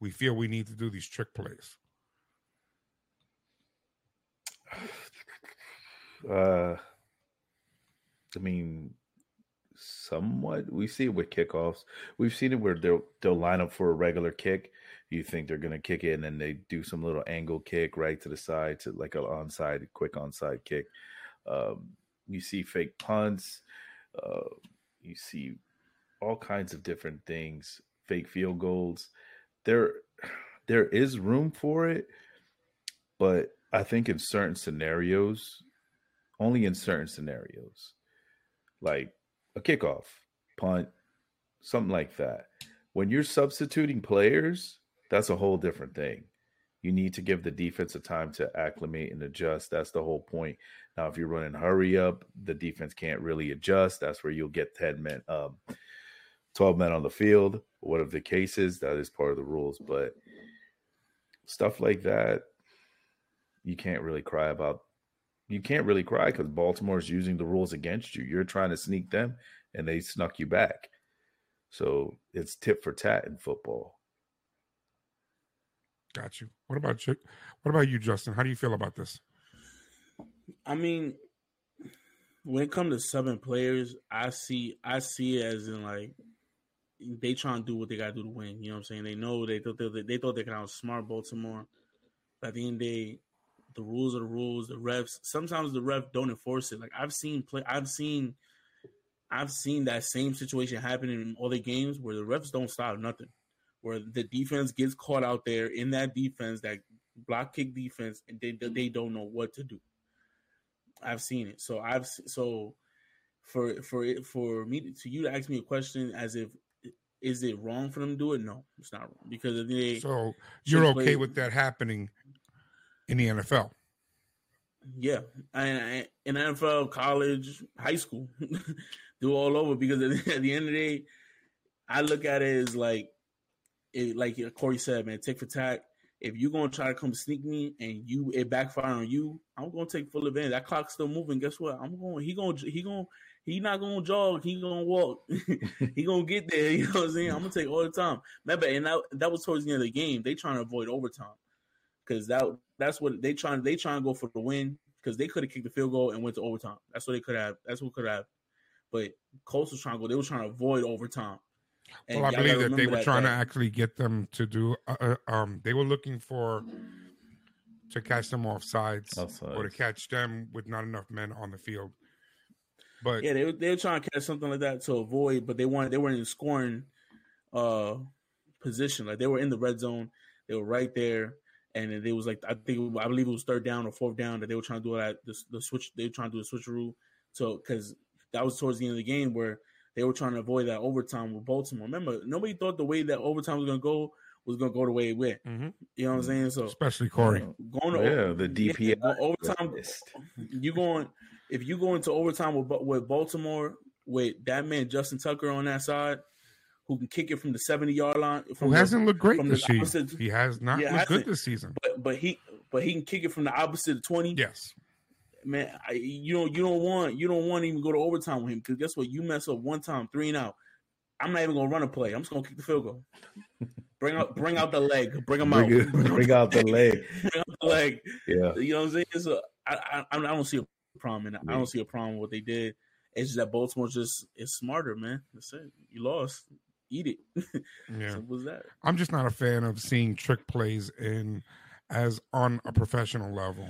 we feel we need to do these trick plays. Uh i mean somewhat we see it with kickoffs. We've seen it where they'll they'll line up for a regular kick you think they're going to kick it and then they do some little angle kick right to the side to like an onside quick onside kick. Um, you see fake punts uh, you see all kinds of different things fake field goals. There there is room for it but i think in certain scenarios only in certain scenarios like a kickoff punt something like that. When you're substituting players that's a whole different thing. You need to give the defense a time to acclimate and adjust. That's the whole point. Now, if you're running hurry up, the defense can't really adjust. That's where you'll get 10 men, um, 12 men on the field. Whatever the case is, that is part of the rules. But stuff like that, you can't really cry about. You can't really cry because Baltimore is using the rules against you. You're trying to sneak them, and they snuck you back. So it's tip for tat in football. Got you. What about you? What about you, Justin? How do you feel about this? I mean, when it comes to seven players, I see I see it as in like they trying to do what they gotta do to win. You know what I'm saying? They know they thought they, they thought they could outsmart Baltimore. But at the end of the day, the rules are the rules. The refs sometimes the ref don't enforce it. Like I've seen play I've seen I've seen that same situation happen in other games where the refs don't stop nothing where the defense gets caught out there in that defense, that block kick defense, and they mm-hmm. they don't know what to do. I've seen it. So I've so for for it for me to you to ask me a question as if is it wrong for them to do it? No, it's not wrong because they. So you're okay play, with that happening in the NFL? Yeah, and in NFL, college, high school, do all over because at the end of the day, I look at it as like it, like Kory said, man, tick for tack. If you're gonna try to come sneak me and you it backfire on you, I'm gonna take full advantage. That clock's still moving. Guess what? I'm going. He gonna he gonna he not gonna jog. He gonna walk. he gonna get there. You know what I'm saying? I'm gonna take all the time. Remember, and that that was towards the end of the game. They trying to avoid overtime because that that's what they trying they trying to go for the win because they could have kicked the field goal and went to overtime. That's what they could have. That's what could have. But Colts was trying to go. They were trying to avoid overtime. And well, I believe that they were that, trying that. to actually get them to do. Uh, uh, um, they were looking for to catch them off sides, Offsides. or to catch them with not enough men on the field. But yeah, they were, they were trying to catch something like that to avoid, but they weren't. They weren't in scoring uh position. Like they were in the red zone. They were right there, and it was like I think I believe it was third down or fourth down that they were trying to do that. The, the switch they were trying to do a switcheroo. So because that was towards the end of the game where they were trying to avoid that overtime with Baltimore. Remember, nobody thought the way that overtime was going to go was going to go the way it went. Mm-hmm. You know what I'm saying? So especially Kory going to yeah, the DP yeah, overtime. You going if you go into overtime with with Baltimore with that man Justin Tucker on that side. Who can kick it from the seventy yard line? Who hasn't looked great this season? He has not yeah, looked good this season. But but he but he can kick it from the opposite of twenty. Yes, man, I, you don't you don't want you don't want to even go to overtime with him because guess what? You mess up one time, three and out. I'm not even gonna run a play. I'm just gonna kick the field goal. Bring out bring out the leg. Bring him bring out. It, bring, out the leg. bring out the leg. Yeah. You know what I'm saying? So I I, I don't see a problem in that. I don't see a problem with what they did. It's just that Baltimore just is smarter, man. That's it. You lost. Eat it. Yeah. Simple as that. I'm just not a fan of seeing trick plays in as on a professional level.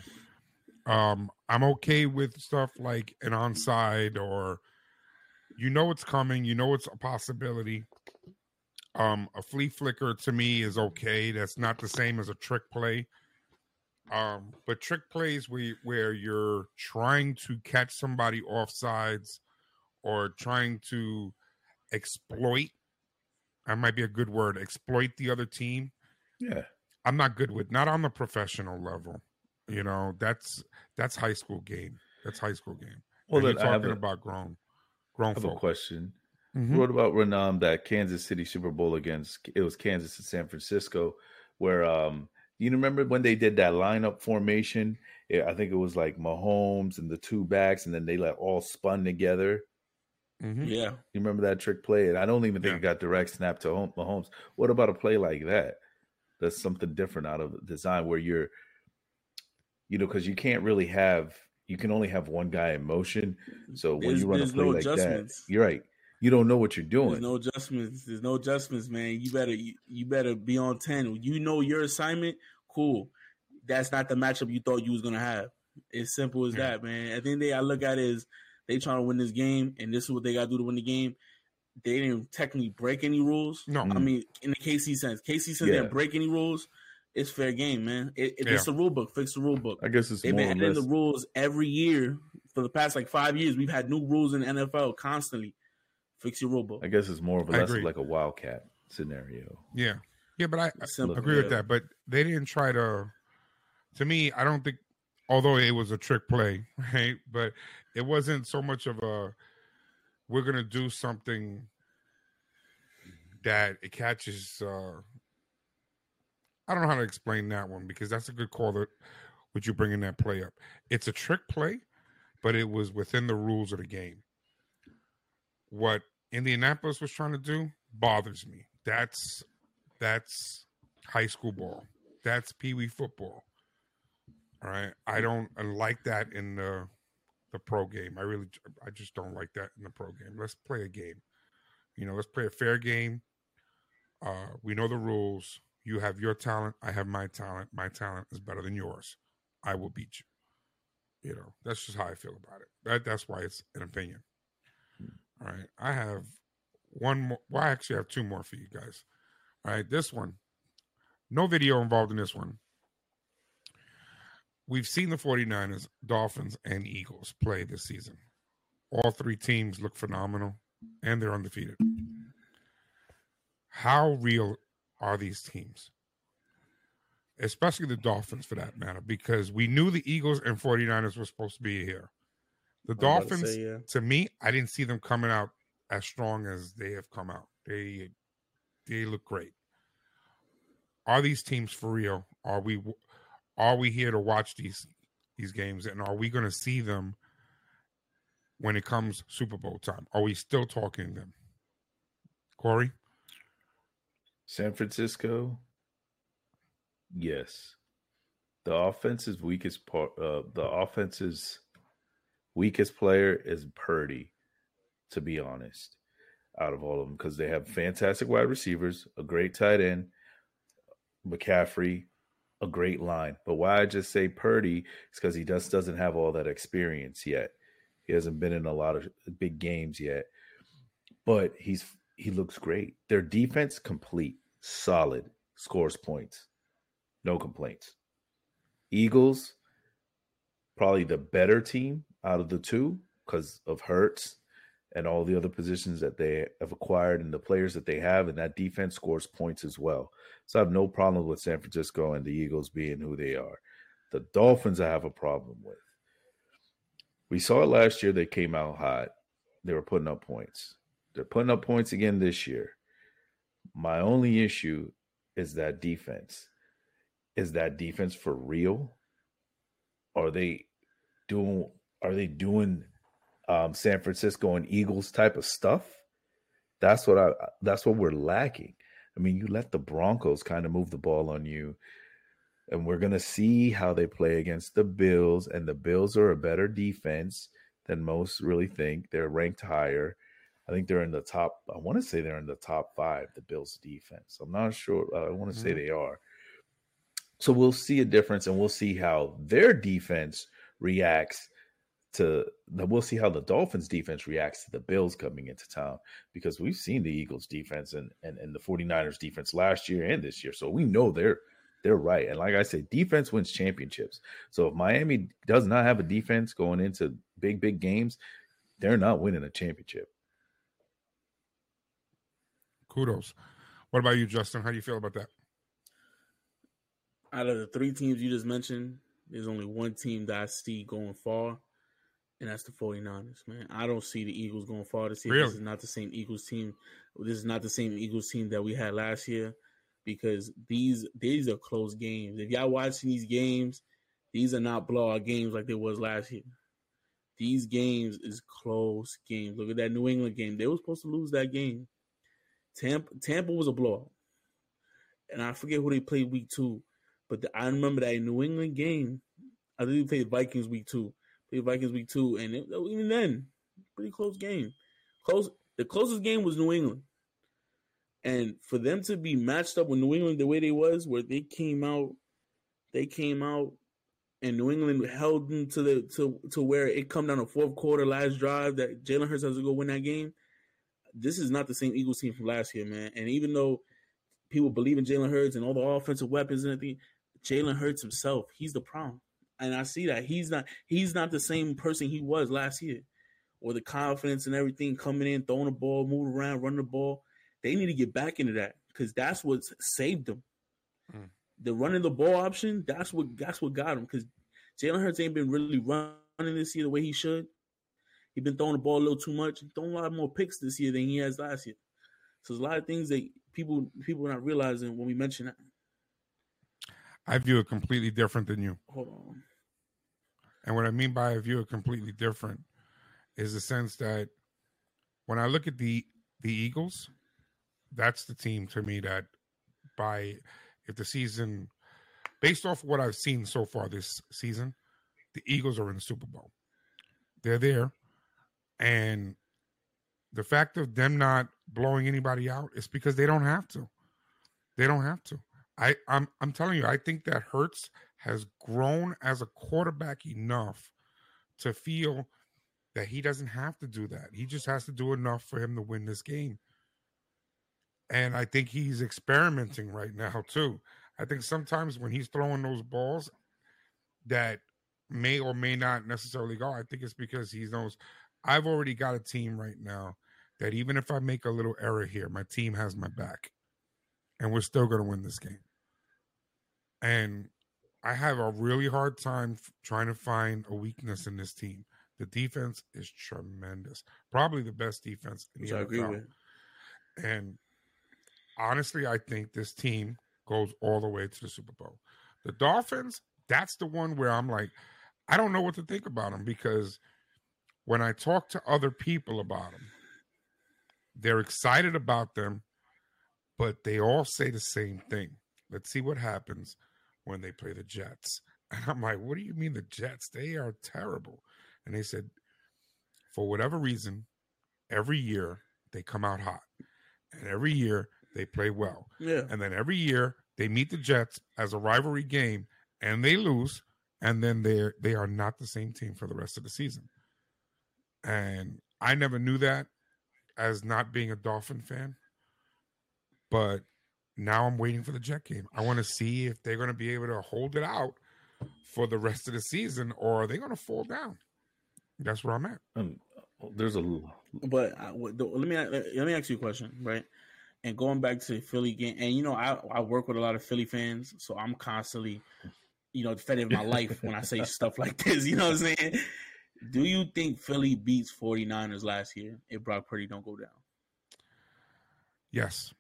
Um, I'm okay with stuff like an onside or you know it's coming, you know it's a possibility. Um, a flea flicker to me is okay. That's not the same as a trick play. Um, but trick plays where where you're trying to catch somebody off sides or trying to exploit that might be a good word, exploit the other team. Yeah. I'm not good with not on the professional level. You know, that's that's high school game. That's high school game. Well, Well, then you're I have, talking a, about grown I grown have a folk. question. Mhm. What about when um that Kansas City Super Bowl against it was Kansas and San Francisco, where um you remember when they did that lineup formation? Yeah, I think it was like Mahomes and the two backs, and then they like all spun together. Mhm. Yeah. You remember that trick play? And I don't even think Yeah. it got direct snap to Hom- Mahomes. What about a play like that? That's something different out of design where you're, you know, because you can't really have you can only have one guy in motion. So when There's- you run a play no like that, you're right. You don't know what you're doing. There's no adjustments. There's no adjustments, man. You better you, you better be on ten. You know your assignment. Cool. That's not the matchup you thought you was gonna have. It's simple as that, man. At the end of the day, I look at it as they trying to win this game, and this is what they got to do to win the game. They didn't technically break any rules. No. I mean, in the KC sense, KC sense Yeah. they didn't break any rules. It's fair game, man. It, it- It's Yeah. the rule book. Fix the rule book. I guess it's They've more been or adding the rules every year for the past like five years. We've had new rules in NFL constantly. Fix your rule book. I guess it's more of a I less like a wildcat scenario. Yeah. Yeah, but I, I Simple, agree with that. But they didn't try to to me, I don't think although it was a trick play, right? But it wasn't so much of a we're gonna do something that it catches uh I don't know how to explain that one because that's a good call that would you bringing that play up. It's a trick play, but it was within the rules of the game. What Indianapolis was trying to do bothers me. That's that's high school ball. That's pee wee football. All right. I don't like that in the the pro game. I really I just don't like that in the pro game. Let's play a game. You know, let's play a fair game. Uh, we know the rules. You have your talent. I have my talent. My talent is better than yours. I will beat you. You know, that's just how I feel about it. That that's why it's an opinion. Hmm. All right. I have one more. Well, I actually have two more for you guys. All right. This one, no video involved in this one. We've seen the 49ers, Dolphins, and Eagles play this season. All three teams look phenomenal and they're undefeated. How real are these teams? Especially the Dolphins for that matter, because we knew the Eagles and 49ers were supposed to be here. The I'm about to Dolphins, say, yeah. to me, I didn't see them coming out as strong as they have come out. They they look great. Are these teams for real? Are we are we here to watch these these games and are we going to see them when it comes Super Bowl time? Are we still talking them? Kory? San Francisco, yes. The offense's weakest part, uh, the offense's weakest player is Purdy, to be honest, out of all of them, because they have fantastic wide receivers, a great tight end, McCaffrey, a great line. But why I just say Purdy is because he just doesn't have all that experience yet. He hasn't been in a lot of big games yet, but he's he looks great. Their defense complete, solid, scores points, no complaints. Eagles, probably the better team out of the two because of Hurts and all the other positions that they have acquired and the players that they have, and that defense scores points as well. So I have no problem with San Francisco and the Eagles being who they are. The Dolphins, I have a problem with. We saw it last year. They came out hot. They were putting up points. They're putting up points again this year. My only issue is that defense. Is that defense for real? Are they doing are they doing um, San Francisco and Eagles type of stuff? That's what I that's what we're lacking. I mean, you let the Broncos kind of move the ball on you. And we're going to see how they play against the Bills and the Bills are a better defense than most really think. They're ranked higher. I think they're in the top. I want to say they're in the top five. The Bills' defense. I'm not sure. Uh, I want to mm-hmm. say they are. So we'll see a difference, and we'll see how their defense reacts to the, we'll see how the Dolphins defense reacts to the Bills coming into town because we've seen the Eagles defense and, and, and the 49ers defense last year and this year. So we know they're they're right. And like I said, defense wins championships. So if Miami does not have a defense going into big, big games, they're not winning a championship. Kudos. What about you, Justin? How do you feel about that? Out of the three teams you just mentioned, there's only one team that I see going far, and that's the 49ers, man. I don't see the Eagles going far this year. Really? This is not the same Eagles team. This is not the same Eagles team that we had last year because these these are close games. If y'all watching these games, these are not blowout games like they was last year. These games is close games. Look at that New England game. They were supposed to lose that game. Tampa Tampa was a blowout. And I forget who they played week two, but the, I remember that New England game. I think they played Vikings week two the Vikings week two, and it, even then, pretty close game. Close. The closest game was New England, and for them to be matched up with New England the way they was, where they came out, they came out, and New England held them to the to to where it come down to fourth quarter, last drive that Jalen Hurts has to go win that game. This is not the same Eagles team from last year, man. And even though people believe in Jalen Hurts and all the offensive weapons and everything, Jalen Hurts himself, he's the problem and I see that he's not he's not the same person he was last year, or the confidence and everything coming in, throwing the ball, moving around, running the ball. They need to get back into that because that's what saved them. Mm. The running the ball option, that's what that's what got him. Because Jalen Hurts ain't been really running this year the way he should. He's been throwing the ball a little too much. throwing a lot more picks this year than he has last year. So there's a lot of things that people people are not realizing when we mention that. I view it completely different than you. Hold on. And what I mean by I view it completely different is the sense that when I look at the the Eagles, that's the team to me that by if the season based off what I've seen so far this season, the Eagles are in the Super Bowl. They're there. And the fact of them not blowing anybody out is because they don't have to. They don't have to. I, I'm I'm telling you, I think that Hurts has grown as a quarterback enough to feel that he doesn't have to do that. He just has to do enough for him to win this game. And I think he's experimenting right now too. I think sometimes when he's throwing those balls that may or may not necessarily go, I think it's because he knows I've already got a team right now that even if I make a little error here, my team has my back. And we're still going to win this game. And I have a really hard time f- trying to find a weakness in this team. The defense is tremendous, probably the best defense in the with. And honestly, I think this team goes all the way to the Super Bowl. The Dolphins, that's the one where I'm like, I don't know what to think about them because when I talk to other people about them, they're excited about them, but they all say the same thing. Let's see what happens when they play the Jets. And I'm like, what do you mean the Jets? They are terrible. And they said, for whatever reason, every year they come out hot. And every year they play well. Yeah. And then every year they meet the Jets as a rivalry game and they lose. And then they're they are not the same team for the rest of the season. And I never knew that as not being a Dolphin fan. But now I'm waiting for the Jet game. I want to see if they're going to be able to hold it out for the rest of the season, or are they going to fall down? That's where I'm at. Um, there's a, but I, let me let me ask you a question, right? And going back to the Philly game, and you know, I I work with a lot of Philly fans, so I'm constantly, you know, defending my life when I say stuff like this. You know what I'm saying? Do you think Philly beats 49ers last year if Brock Purdy don't go down? Yes.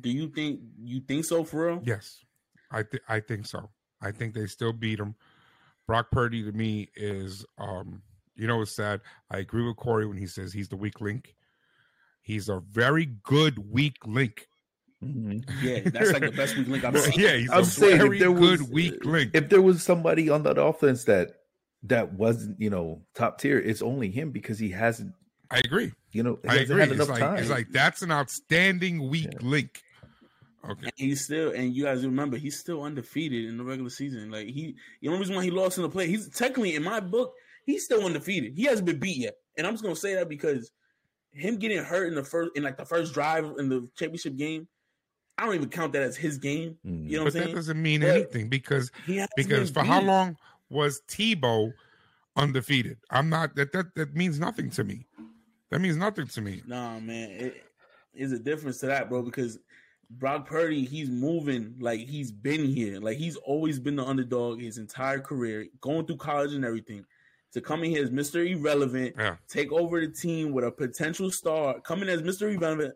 Do you think you think so for real? Yes, I th- I think so. I think they still beat them. Brock Purdy to me is, um, you know, it's sad. I agree with Kory when he says he's the weak link. He's a very good weak link. Mm-hmm. Yeah, that's like the best weak link I've seen. Yeah, he's I'm a saying very good weak link. If there was somebody on that offense that that wasn't, you know, top tier. It's only him because he hasn't. I agree. You know, he I hasn't agree. had It's like, time. it's like that's an outstanding weak Yeah. link. Okay. And he's still, and you guys remember, he's still undefeated in the regular season. Like he, the only reason why he lost in the play, he's technically in my book, he's still undefeated. He hasn't been beat yet, and I'm just gonna say that because him getting hurt in the first, in like the first drive in the championship game, I don't even count that as his game. You know what But I'm that saying? doesn't mean But anything because He has because for how long was Tebow undefeated? I'm not that that that means nothing to me. That means nothing to me. Nah, man, it is a difference to that, bro. Because Brock Purdy, he's moving like he's been here. Like he's always been the underdog his entire career, going through college and everything. To come in here as Mr. Irrelevant, Yeah. take over the team with a potential star, coming as Mr. Irrelevant,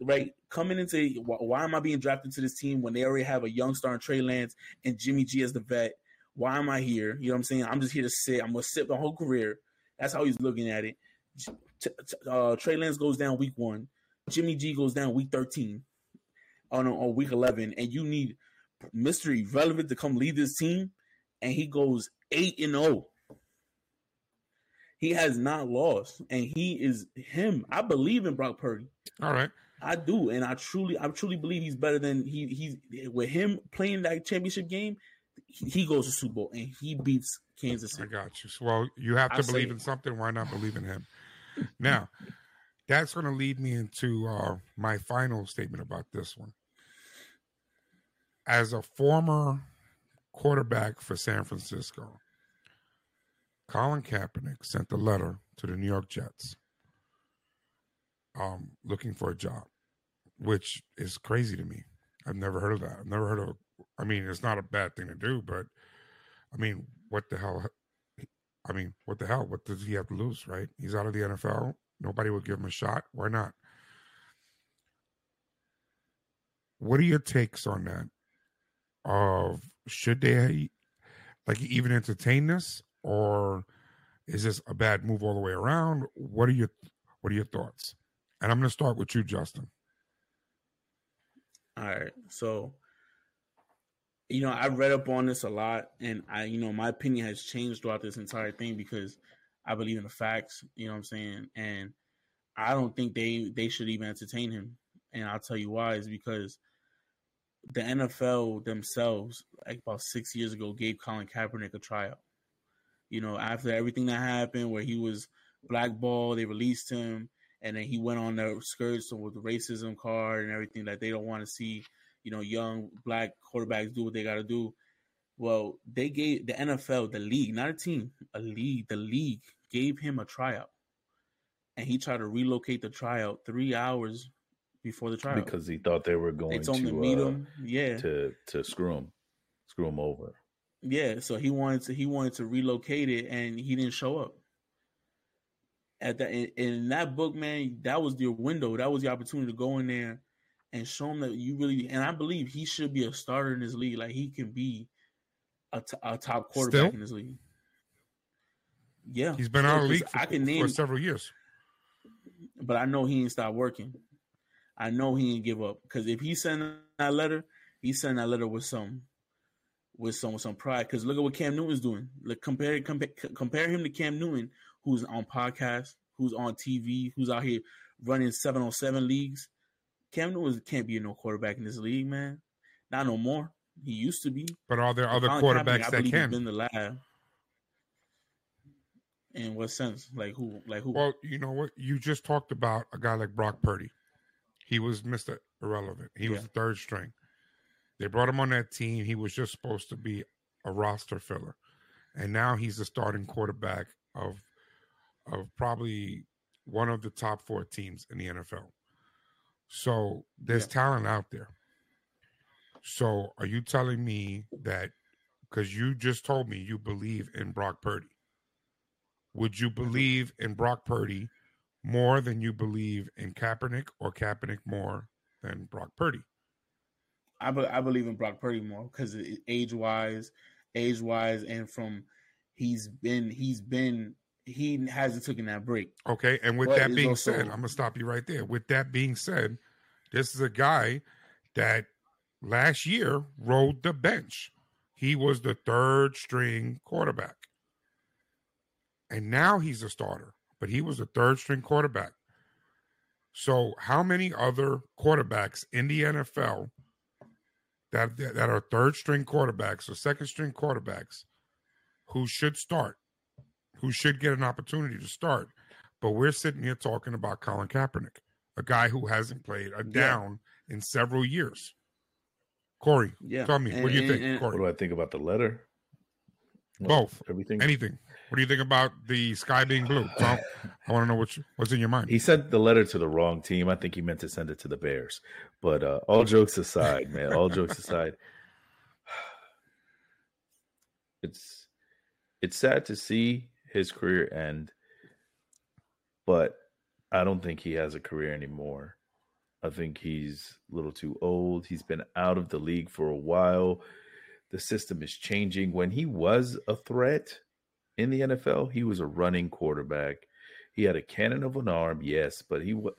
right? Coming into why, why am I being drafted to this team when they already have a young star in Trey Lance and Jimmy G as the vet? Why am I here? You know what I'm saying? I'm just here to sit. I'm gonna sit the whole career. That's how he's looking at it. Uh, Trey Lance goes down week one. Jimmy G goes down week 13 on, on week 11, and you need Mr. Irrelevant to come lead this team, and he goes 8 and 0. He has not lost, and he is him. I believe in Brock Purdy. All right. I do, and I truly, I truly believe he's better than he. He's with him playing that championship game. He, goes to Super Bowl and he beats Kansas City. I got you. So, well, you have to say believe in something. Why not believe in him? Now, that's going to lead me into uh, my final statement about this one. As a former quarterback for San Francisco, Colin Kaepernick sent a letter to the New York Jets um, looking for a job, which is crazy to me. I've never heard of that. I've never heard of. I mean, it's not a bad thing to do, but I mean, what the hell? I mean, what the hell? What does he have to lose, right? He's out of the NFL. Nobody would give him a shot. Why not? What are your takes on that? Of should they like even entertain this, or is this a bad move all the way around? What are your What are your thoughts? And I'm going to start with you, Justin. All right, so you know I've read up on this a lot, and I, you know, my opinion has changed throughout this entire thing because I believe in the facts. You know what I'm saying? And I don't think they they should even entertain him, and I'll tell you why. Is because the NFL themselves, like about six years ago, gave Colin Kaepernick a tryout. You know, after everything that happened, where he was blackballed, they released him, and then he went on the skirts with the racism card and everything that they don't want to see. You know, young black quarterbacks do what they got to do. Well, they gave the NFL, the league, not a team, a league, the league gave him a tryout, and he tried to relocate the tryout three hours before the tryout because he thought they were they going told to to meet uh, him. Yeah, to to screw him, screw him over. yeah. So he wanted to he wanted to relocate it, and he didn't show up. At that in, in that book, man, that was your window. That was the opportunity to go in there and show him that you really. And I believe he should be a starter in this league. Like he can be a, t- a top quarterback Still? in this league. Yeah, He's been out of the league for, I can name, for several years. but I know he ain't stop working. I know he ain't give up because if he sent that letter, he sent that letter with some, with some, with some pride. Because look at what Cam Newton's doing. Look, compare, compare, compare him to Cam Newton, who's on podcasts, who's on TV, who's out here running seven on seven leagues. Cam Newton can't be no quarterback in this league, man. Not no more. He used to be. But are there other Kaepernick, quarterbacks I that can? Been the lab. In what sense? Like who? Like who? Well, you know what? You just talked about a guy like Brock Purdy. He was Mr. Irrelevant. He was the third string. They brought him on that team. He was just supposed to be a roster filler. And now he's the starting quarterback of of probably one of the top four teams in the NFL. So there's Yeah. talent out there. So are you telling me that because you just told me you believe in Brock Purdy? Would you believe in Brock Purdy more than you believe in Kaepernick or Kaepernick more than Brock Purdy? I, be, I believe in Brock Purdy more because age wise, age wise, and from he's been he's been he hasn't taken that break. Okay. And with But that being also- said, I'm going to stop you right there. With that being said, this is a guy that last year rode the bench. He was the third string quarterback. and now he's a starter, but he was a third string quarterback. So, how many other quarterbacks in the NFL that that are third string quarterbacks or second string quarterbacks who should start, who should get an opportunity to start? But we're sitting here talking about Colin Kaepernick, a guy who hasn't played a down yeah. in several years. Kory, yeah. tell me, and, what do you think? And, what do I think about the letter? Both. Everything. Anything. What do you think about the sky being blue? So I want to know what's what's in your mind. He sent the letter to the wrong team. I think he meant to send it to the Bears. But uh, all jokes aside, man, all jokes aside, it's it's sad to see his career end, but I don't think he has a career anymore. I think he's a little too old. He's been out of the league for a while. The system is changing. When he was a threat in the NFL, he was a running quarterback. He had a cannon of an arm, yes, but he was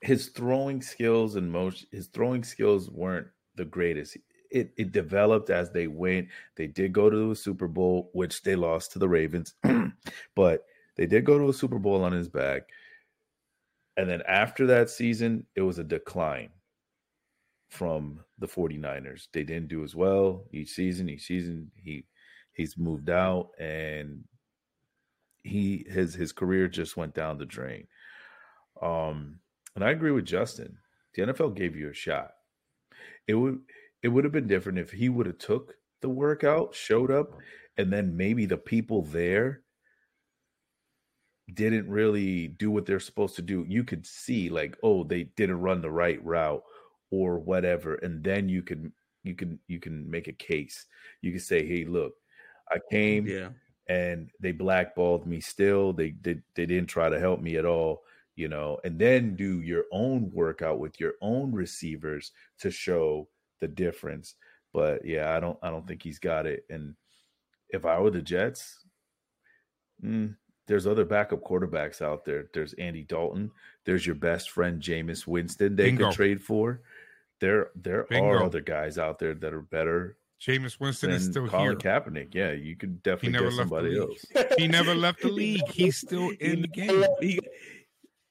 his throwing skills and most his throwing skills weren't the greatest. It it developed as they went. They did go to a Super Bowl, which they lost to the Ravens, but they did go to a Super Bowl on his back. And then after that season, it was a decline from the 49ers. They didn't do as well each season. Each season he he's moved out and he his his career just went down the drain. Um and I agree with Justin. The NFL gave you a shot. It would it would have been different if he would have took the workout, showed up, and then maybe the people there didn't really do what they're supposed to do, you could see like, oh, they didn't run the right route or whatever, and then you can you can you can make a case. You can say, hey, look, I came, yeah, and they blackballed me. Still, they did they, they didn't try to help me at all. You know, and then do your own workout with your own receivers to show the difference. But yeah, I don't I don't think he's got it. And if I were the Jets, mm, there's other backup quarterbacks out there. There's Andy Dalton. There's your best friend Jameis Winston. They Bingo. could trade for. There, there Bingo. are other guys out there that are better. Jameis Winston is still Colin here. Kaepernick, yeah, you could definitely get somebody else. he never left the league. He's still in the game. He,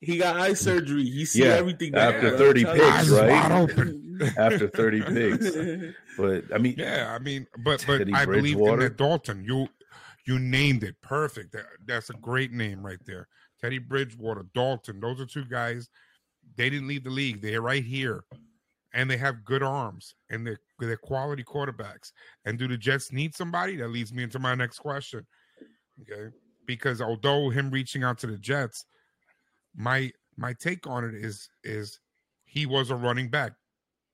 he got eye surgery. He see yeah, everything after thirty picks, right? after thirty picks, but I mean, yeah, I mean, but but I believe in that Dalton. You you named it perfect. That, that's a great name right there. Teddy Bridgewater, Dalton. Those are two guys. They didn't leave the league. They're right here, and they have good arms and they're they're quality quarterbacks. And do the Jets need somebody? That leads me into my next question. Okay, because although him reaching out to the Jets, my my take on it is is he was a running back,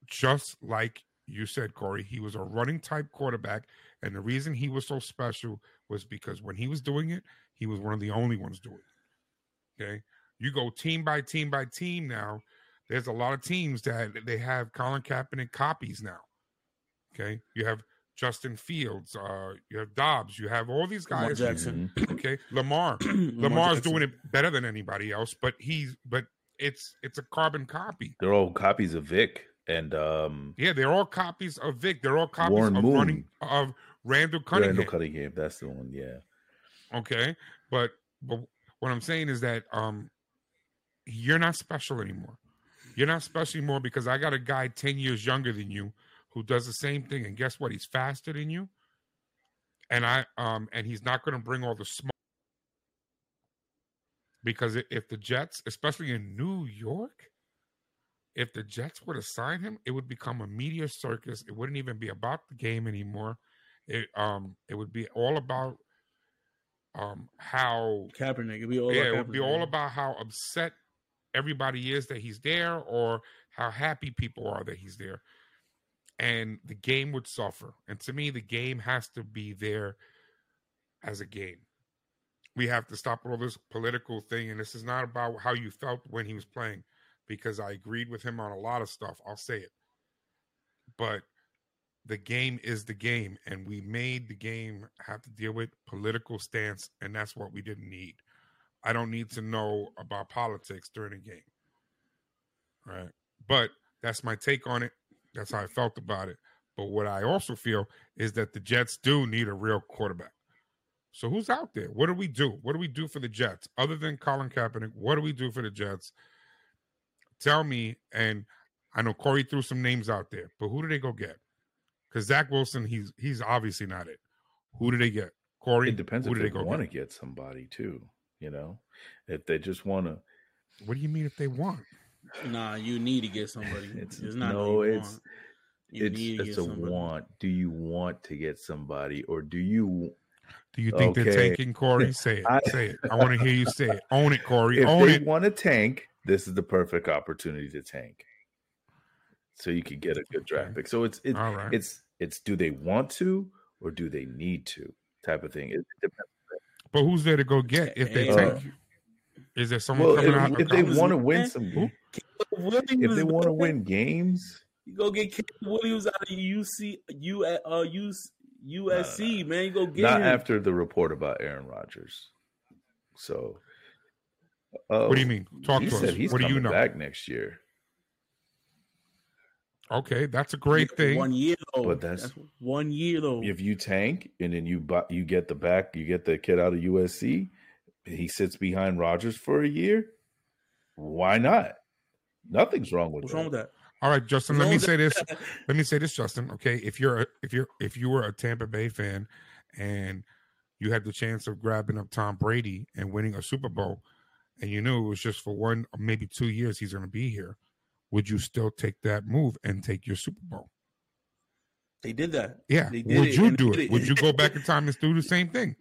just like you said, Kory. He was a running type quarterback, and the reason he was so special was because when he was doing it, he was one of the only ones doing it. Okay. You go team by team by team now. There's a lot of teams that they have Colin Kaepernick copies now. Okay. You have Justin Fields, uh, you have Dobbs, you have all these guys. Lamar Jackson. Okay. Lamar. Lamar Lamar's doing it better than anybody else, but he's but it's it's a carbon copy. They're all copies of Vic and um yeah, they're all copies of Vic. They're all copies Warren of Moon. running of Randall Cunningham. Randall Cunningham, that's the one. Yeah. Okay, but but what I'm saying is that um, you're not special anymore. You're not special anymore because I got a guy ten years younger than you who does the same thing, and guess what? He's faster than you, and I um, and he's not going to bring all the smoke because if the Jets, especially in New York, if the Jets were to sign him, it would become a media circus. It wouldn't even be about the game anymore. It um it would be all about um how Kaepernick. It'd be all yeah, it would be all about how upset everybody is that he's there, or how happy people are that he's there, and the game would suffer. And to me, the game has to be there as a game. We have to stop all this political thing, and this is not about how you felt when he was playing, because I agreed with him on a lot of stuff. I'll say it, but the game is the game and we made the game have to deal with political stance and that's what we didn't need i don't need to know about politics during the game right but that's my take on it that's how i felt about it but what i also feel is that the jets do need a real quarterback So who's out there? What do we do? What do we do for the Jets other than Colin Kaepernick? What do we do for the Jets? Tell me. And I know Kory threw some names out there, but who do they go get? Because Zach Wilson, he's he's obviously not it. Who do they get? Kory. It depends who if do they, go want to get somebody too. You know, if they just want to. What do you mean if they want? Nah, you need to get somebody. It's, It's, not no, you it's want. You it's it's a somebody. want. Do you want to get somebody, or do you? Do you think they're Okay. tanking Kory? Say it. I- say it. I want to hear you say it. Own it, Kory. If Own they it. want to tank, this is the perfect opportunity to tank. So you could get a good draft Okay. pick. So it's it's All right. it's it's do they want to or do they need to type of thing. It depends. But who's there to go get if they Uh, tank? Is there someone Well, coming if, out? if they want to win man. some, Who? Williams, if they want to win games, you go get Caleb Williams out of UC, U, uh, US, USC, man. You go get not him. after the report about Aaron Rodgers. So, uh, What do you mean? Talk he to said us. he's What do you know? back next year. Okay, that's a great Yeah, thing. One year though. But that's- one year though. If you tank and then you buy, you get the back, you get the kid out of USC. He sits behind Rodgers for a year. Why not? Nothing's wrong with What's that. wrong with that? All right, Justin. What's Let me say this. Let me say this, Justin. Okay, if you're a, if you're if you were a Tampa Bay fan and you had the chance of grabbing up Tom Brady and winning a Super Bowl, and you knew it was just for one or maybe two years he's going to be here, would you still take that move and take your Super Bowl? They did that. Yeah. They did Would it, you do it? Would you go back in time and do the same thing?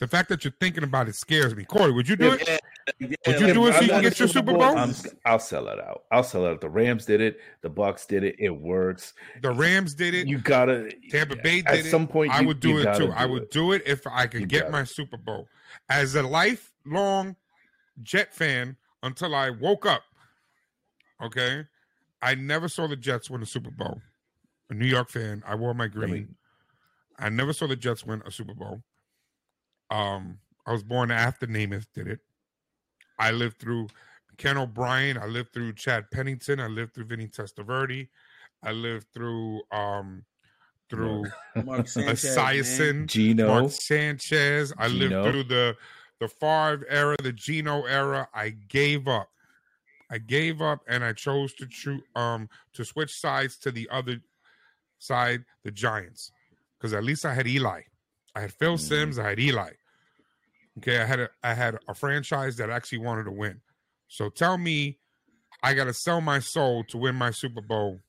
The fact that you're thinking about it scares me. Kory, would you do it? Yeah, yeah, Would you do it so I'm you can get your Super Bowl? I'm, I'll sell it out. I'll sell it out. The Rams did it. The Bucks did it. It works. The Rams did it. You gotta. Tampa Bay at did it. some point. I would do it too. I would it. do it if I could You get my Super Bowl. As a lifelong Jet fan until I woke up, okay, I never saw the Jets win a Super Bowl. A New York fan, I wore my I green. mean, I never saw the Jets win a Super Bowl. Um, I was born after Namath did it. I lived through Ken O'Brien. I lived through Chad Pennington. I lived through Vinny Testaverde. I lived through um through Mark Sanchez, Esiason. Gino. Mark Sanchez. I lived through the the Favre era, the Gino era. I gave up. I gave up, and I chose to choose um to switch sides to the other side, the Giants, because at least I had Eli. I had Phil Mhm. Sims. I had Eli. Okay, I had a I had a franchise that actually wanted to win. So tell me, I got to sell my soul to win my Super Bowl,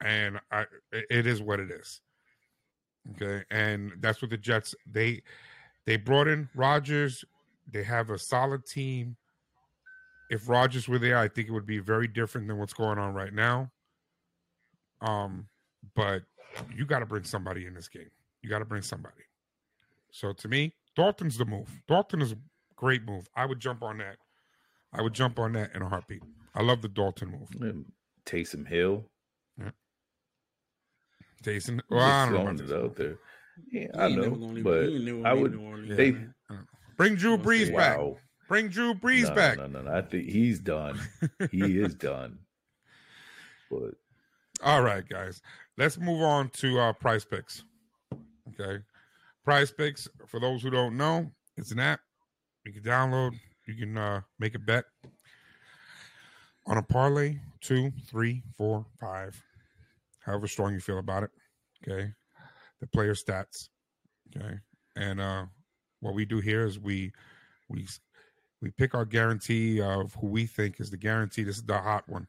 and I it- it is what it is. Okay, and that's what the Jets they they brought in Rodgers. They have a solid team. If Rodgers were there, I think it would be very different than what's going on right now. Um, but you got to bring somebody in this game. You got to bring somebody. So to me, Dalton's the move. Dalton is a great move. I would jump on that. I would jump on that in a heartbeat. I love the Dalton move. Um, Taysom Hill. Jason, I'm well, I don't know. about it out there. Yeah, He I know, gonna but he I would. New Orleans, they- man. Bring Drew Gonna Brees say, back. Wow. Bring Drew Brees no, back. No, no, no. I think he's done. He is done. But All right, guys. Let's move on to uh, PrizePicks. Okay, PrizePicks. For those who don't know, it's an app you can download. You can uh, make a bet on a parlay, two, three, four, five, however strong you feel about it. Okay, the player stats. Okay, and uh, what we do here is we we we pick our guarantee of who we think is the guarantee. This is the hot one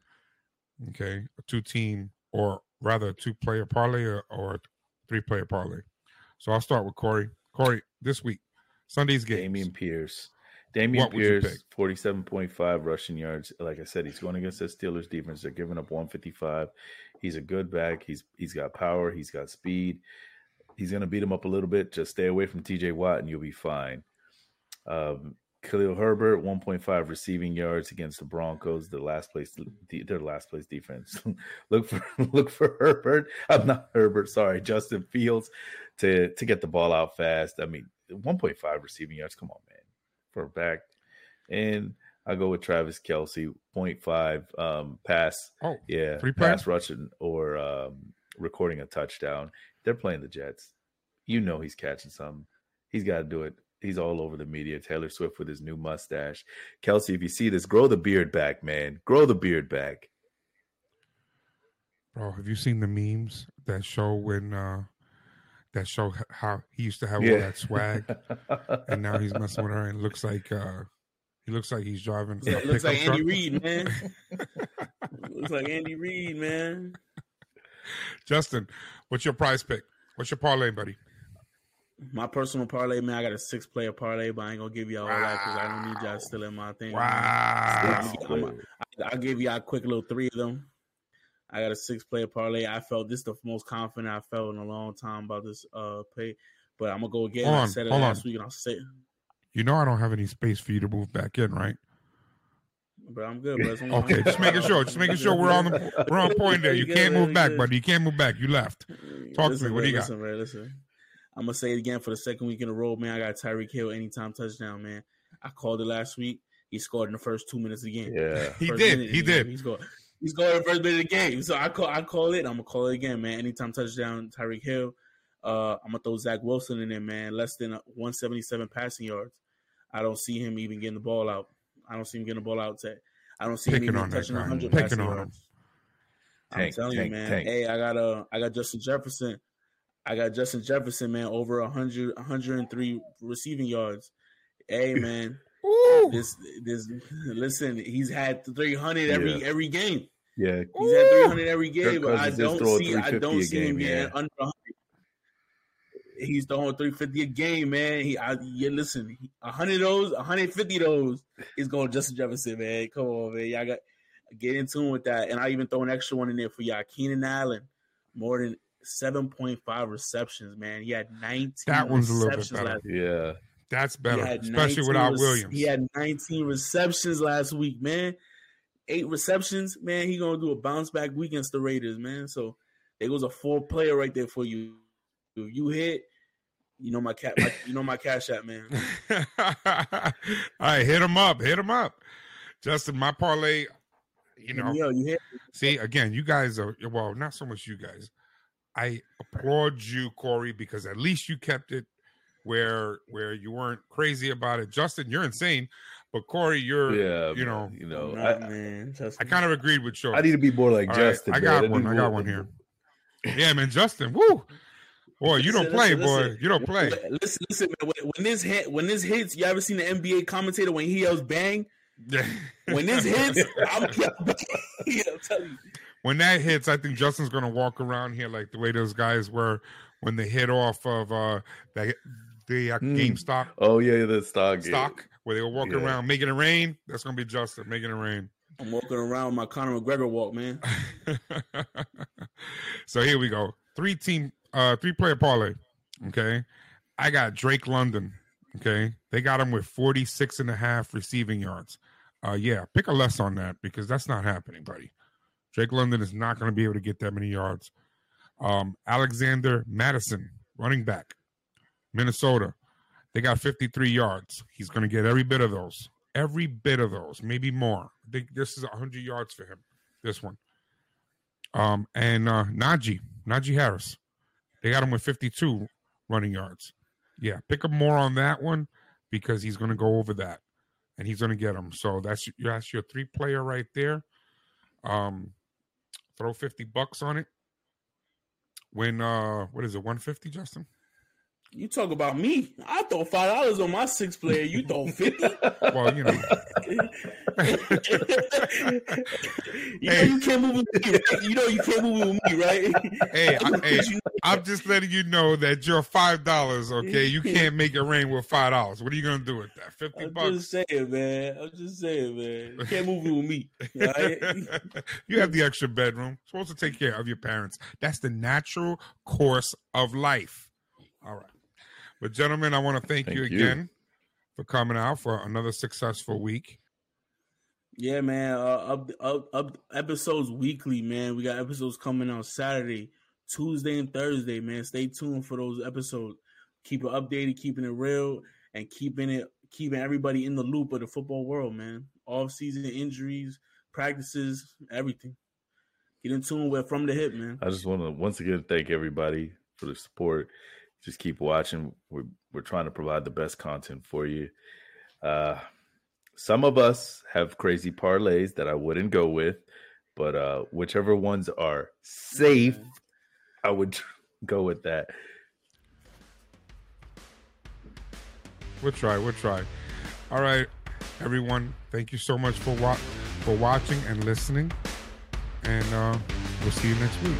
okay, a two team or rather a two player parlay or, or three player parlay. So I'll start with Kory. Kory, this week, Sunday's game. Dameon Pierce. Dameon What Pierce, forty-seven point five rushing yards. Like I said, he's going against the Steelers defense. They're giving up one fifty-five. He's a good back. He's he's got power. He's got speed. He's going to beat him up a little bit. Just stay away from T.J. Watt, and you'll be fine. Um, Khalil Herbert, one point five receiving yards against the Broncos. The last place, the, their last place defense. look for look for Herbert. I'm not Herbert. Sorry, Justin Fields to to get the ball out fast. I mean, one point five receiving yards. Come on, man for a back. And I go with Travis Kelce, 0.5 um, pass. Oh, Yeah, Three pass rushing or um, recording a touchdown. They're playing the Jets. You know he's catching something. He's got to do it. He's all over the media. Taylor Swift with his new mustache. Kelce, if you see this, grow the beard back, man. Grow the beard back. Bro, have you seen the memes that show when uh that show how he used to have Yeah. all that swag and now he's messing with her and looks like uh he looks like he's driving Yeah, it looks like pickup Andy truck. Reid, man. looks like Andy Reid, man. Justin, what's your prize pick? What's your parlay, buddy? My personal parlay, man, I got a six player parlay, but I ain't gonna give y'all all that because I don't need y'all still in my thing. Wow. I'm- I'm- I'll give y'all a quick little three of them. I got a six player parlay. I felt this the most confident I felt in a long time about this uh pay. But I'm gonna go again. Hold I on, said it hold last on. week and I'll say it. You know I don't have any space for you to move back in, right? But I'm good, bro. It's only- Okay, just making sure. Just making sure we're on the we're on point there. You can't move back, buddy. You can't move back. You left. Talk to me. What do you got? listen, Man, listen. I'm gonna say it again for the second week in a row, man. I got Tyreek Hill anytime touchdown, man. I called it last week. He scored in the first two minutes of the game. Yeah. He did. minute He of game. did. He scored. He scored in the first minute of the game. So I call. I call it. I'm gonna call it again, man. Anytime touchdown, Tyreek Hill. Uh, I'm gonna throw Zach Wilson in there, man. Less than 177 passing yards. I don't see him even getting the ball out. I don't see him getting the ball out. To, I don't see Picking him even that touching 100 Picking passing on him. yards. Tank, I'm telling tank, you, man. tank. Hey, I got uh, I got Justin Jefferson. I got Justin Jefferson, man, over 100, 103 receiving yards. Hey, man, Ooh. this this listen, he's had 300 every Yeah. every game. Yeah. He's had 300 every game, but I don't see I don't a see him game, getting yeah. under 100. He's throwing 350 a game, man. He, I, yeah, listen, 100 of those, 150 of those is going Justin Jefferson, man. Come on, man. Y'all got get in tune with that. And I even throw an extra one in there for y'all. Keenan Allen, more than 7.5 receptions, man. He had 19 That one's a little bit better. last Yeah. That's better, especially without rec- Williams. He had 19 receptions last week, man. Eight receptions, man. He gonna do a bounce back week against the Raiders, man. So there goes a four player right there for you. If you hit, you know my cat, my, you know my cash app, man. All right, hit him up. Hit him up. Justin, my parlay, you know, Yo, you hit. see, again, you guys are, well, not so much you guys. I applaud you, Kory, because at least you kept it where where you weren't crazy about it. Justin, you're insane. But Kory, you're, Yeah. you know, you know, I, man. I kind of agreed with yours. I need to be more like All right, Justin. I got need one. I more- got one here. Yeah, man, Justin. Woo. Boy, you don't Listen, play, listen, boy. listen. You don't play. Listen, listen, man. When, when this hit, when this hits, you ever seen the NBA commentator when he yells "bang"? When this hits, I'm, yeah, I'm telling you. When that hits, I think Justin's gonna walk around here like the way those guys were when they hit off of uh that the uh, Hmm. GameStop Oh yeah, the stock. game. stock where they were walking Yeah. around making it rain. That's gonna be Justin making it rain. I'm walking around with my Conor McGregor walk, man. so here we go. Three team uh three player parlay. Okay. I got Drake London. Okay. They got him with 46 and a half receiving yards. Uh yeah, pick a less on that because that's not happening, buddy. Drake London is not going to be able to get that many yards. Um Alexander Mattison, running back, Minnesota. They got 53 yards. He's going to get every bit of those. Every bit of those, maybe more. I think this is 100 yards for him. This one. Um, and uh, Najee, Najee Harris, they got him with 52 running yards. Yeah, pick up more on that one because he's going to go over that, and he's going to get them. So that's that's your three player right there. Um, throw 50 bucks on it. When uh, what is it? 150, Justin? You talk about me. I throw five dollars on my six player. You throw fifty. Well, you know, you know you can't move with me. Right? You know you can't move with me, right? hey, I, hey, I'm just letting you know that you're five dollars. Okay, you can't make it rain with five dollars. What are you gonna do with that? Fifty I'm bucks. just saying, man. I'm just saying, man. You can't move with me. Right? you have the extra bedroom. Supposed to take care of your parents. That's the natural course of life. All right. But gentlemen, I want to thank, Thank you you. again for coming out for another successful week. Yeah, man. Uh, up, up, up episodes weekly, man. We got episodes coming on Saturday, Tuesday, and Thursday, man. Stay tuned for those episodes. Keep it updated, keeping it real, and keeping it keeping everybody in the loop of the football world, man. Off season injuries, practices, everything. Get in tune with from the hip, man. I just want to once again thank everybody for the support. Just keep watching. We're we're trying to provide the best content for you. Uh, some of us have crazy parlays that I wouldn't go with, but uh, whichever ones are safe, I would go with that. We'll try. We'll try. All right, everyone. Thank you so much for wa- for watching and listening, and uh, we'll see you next week.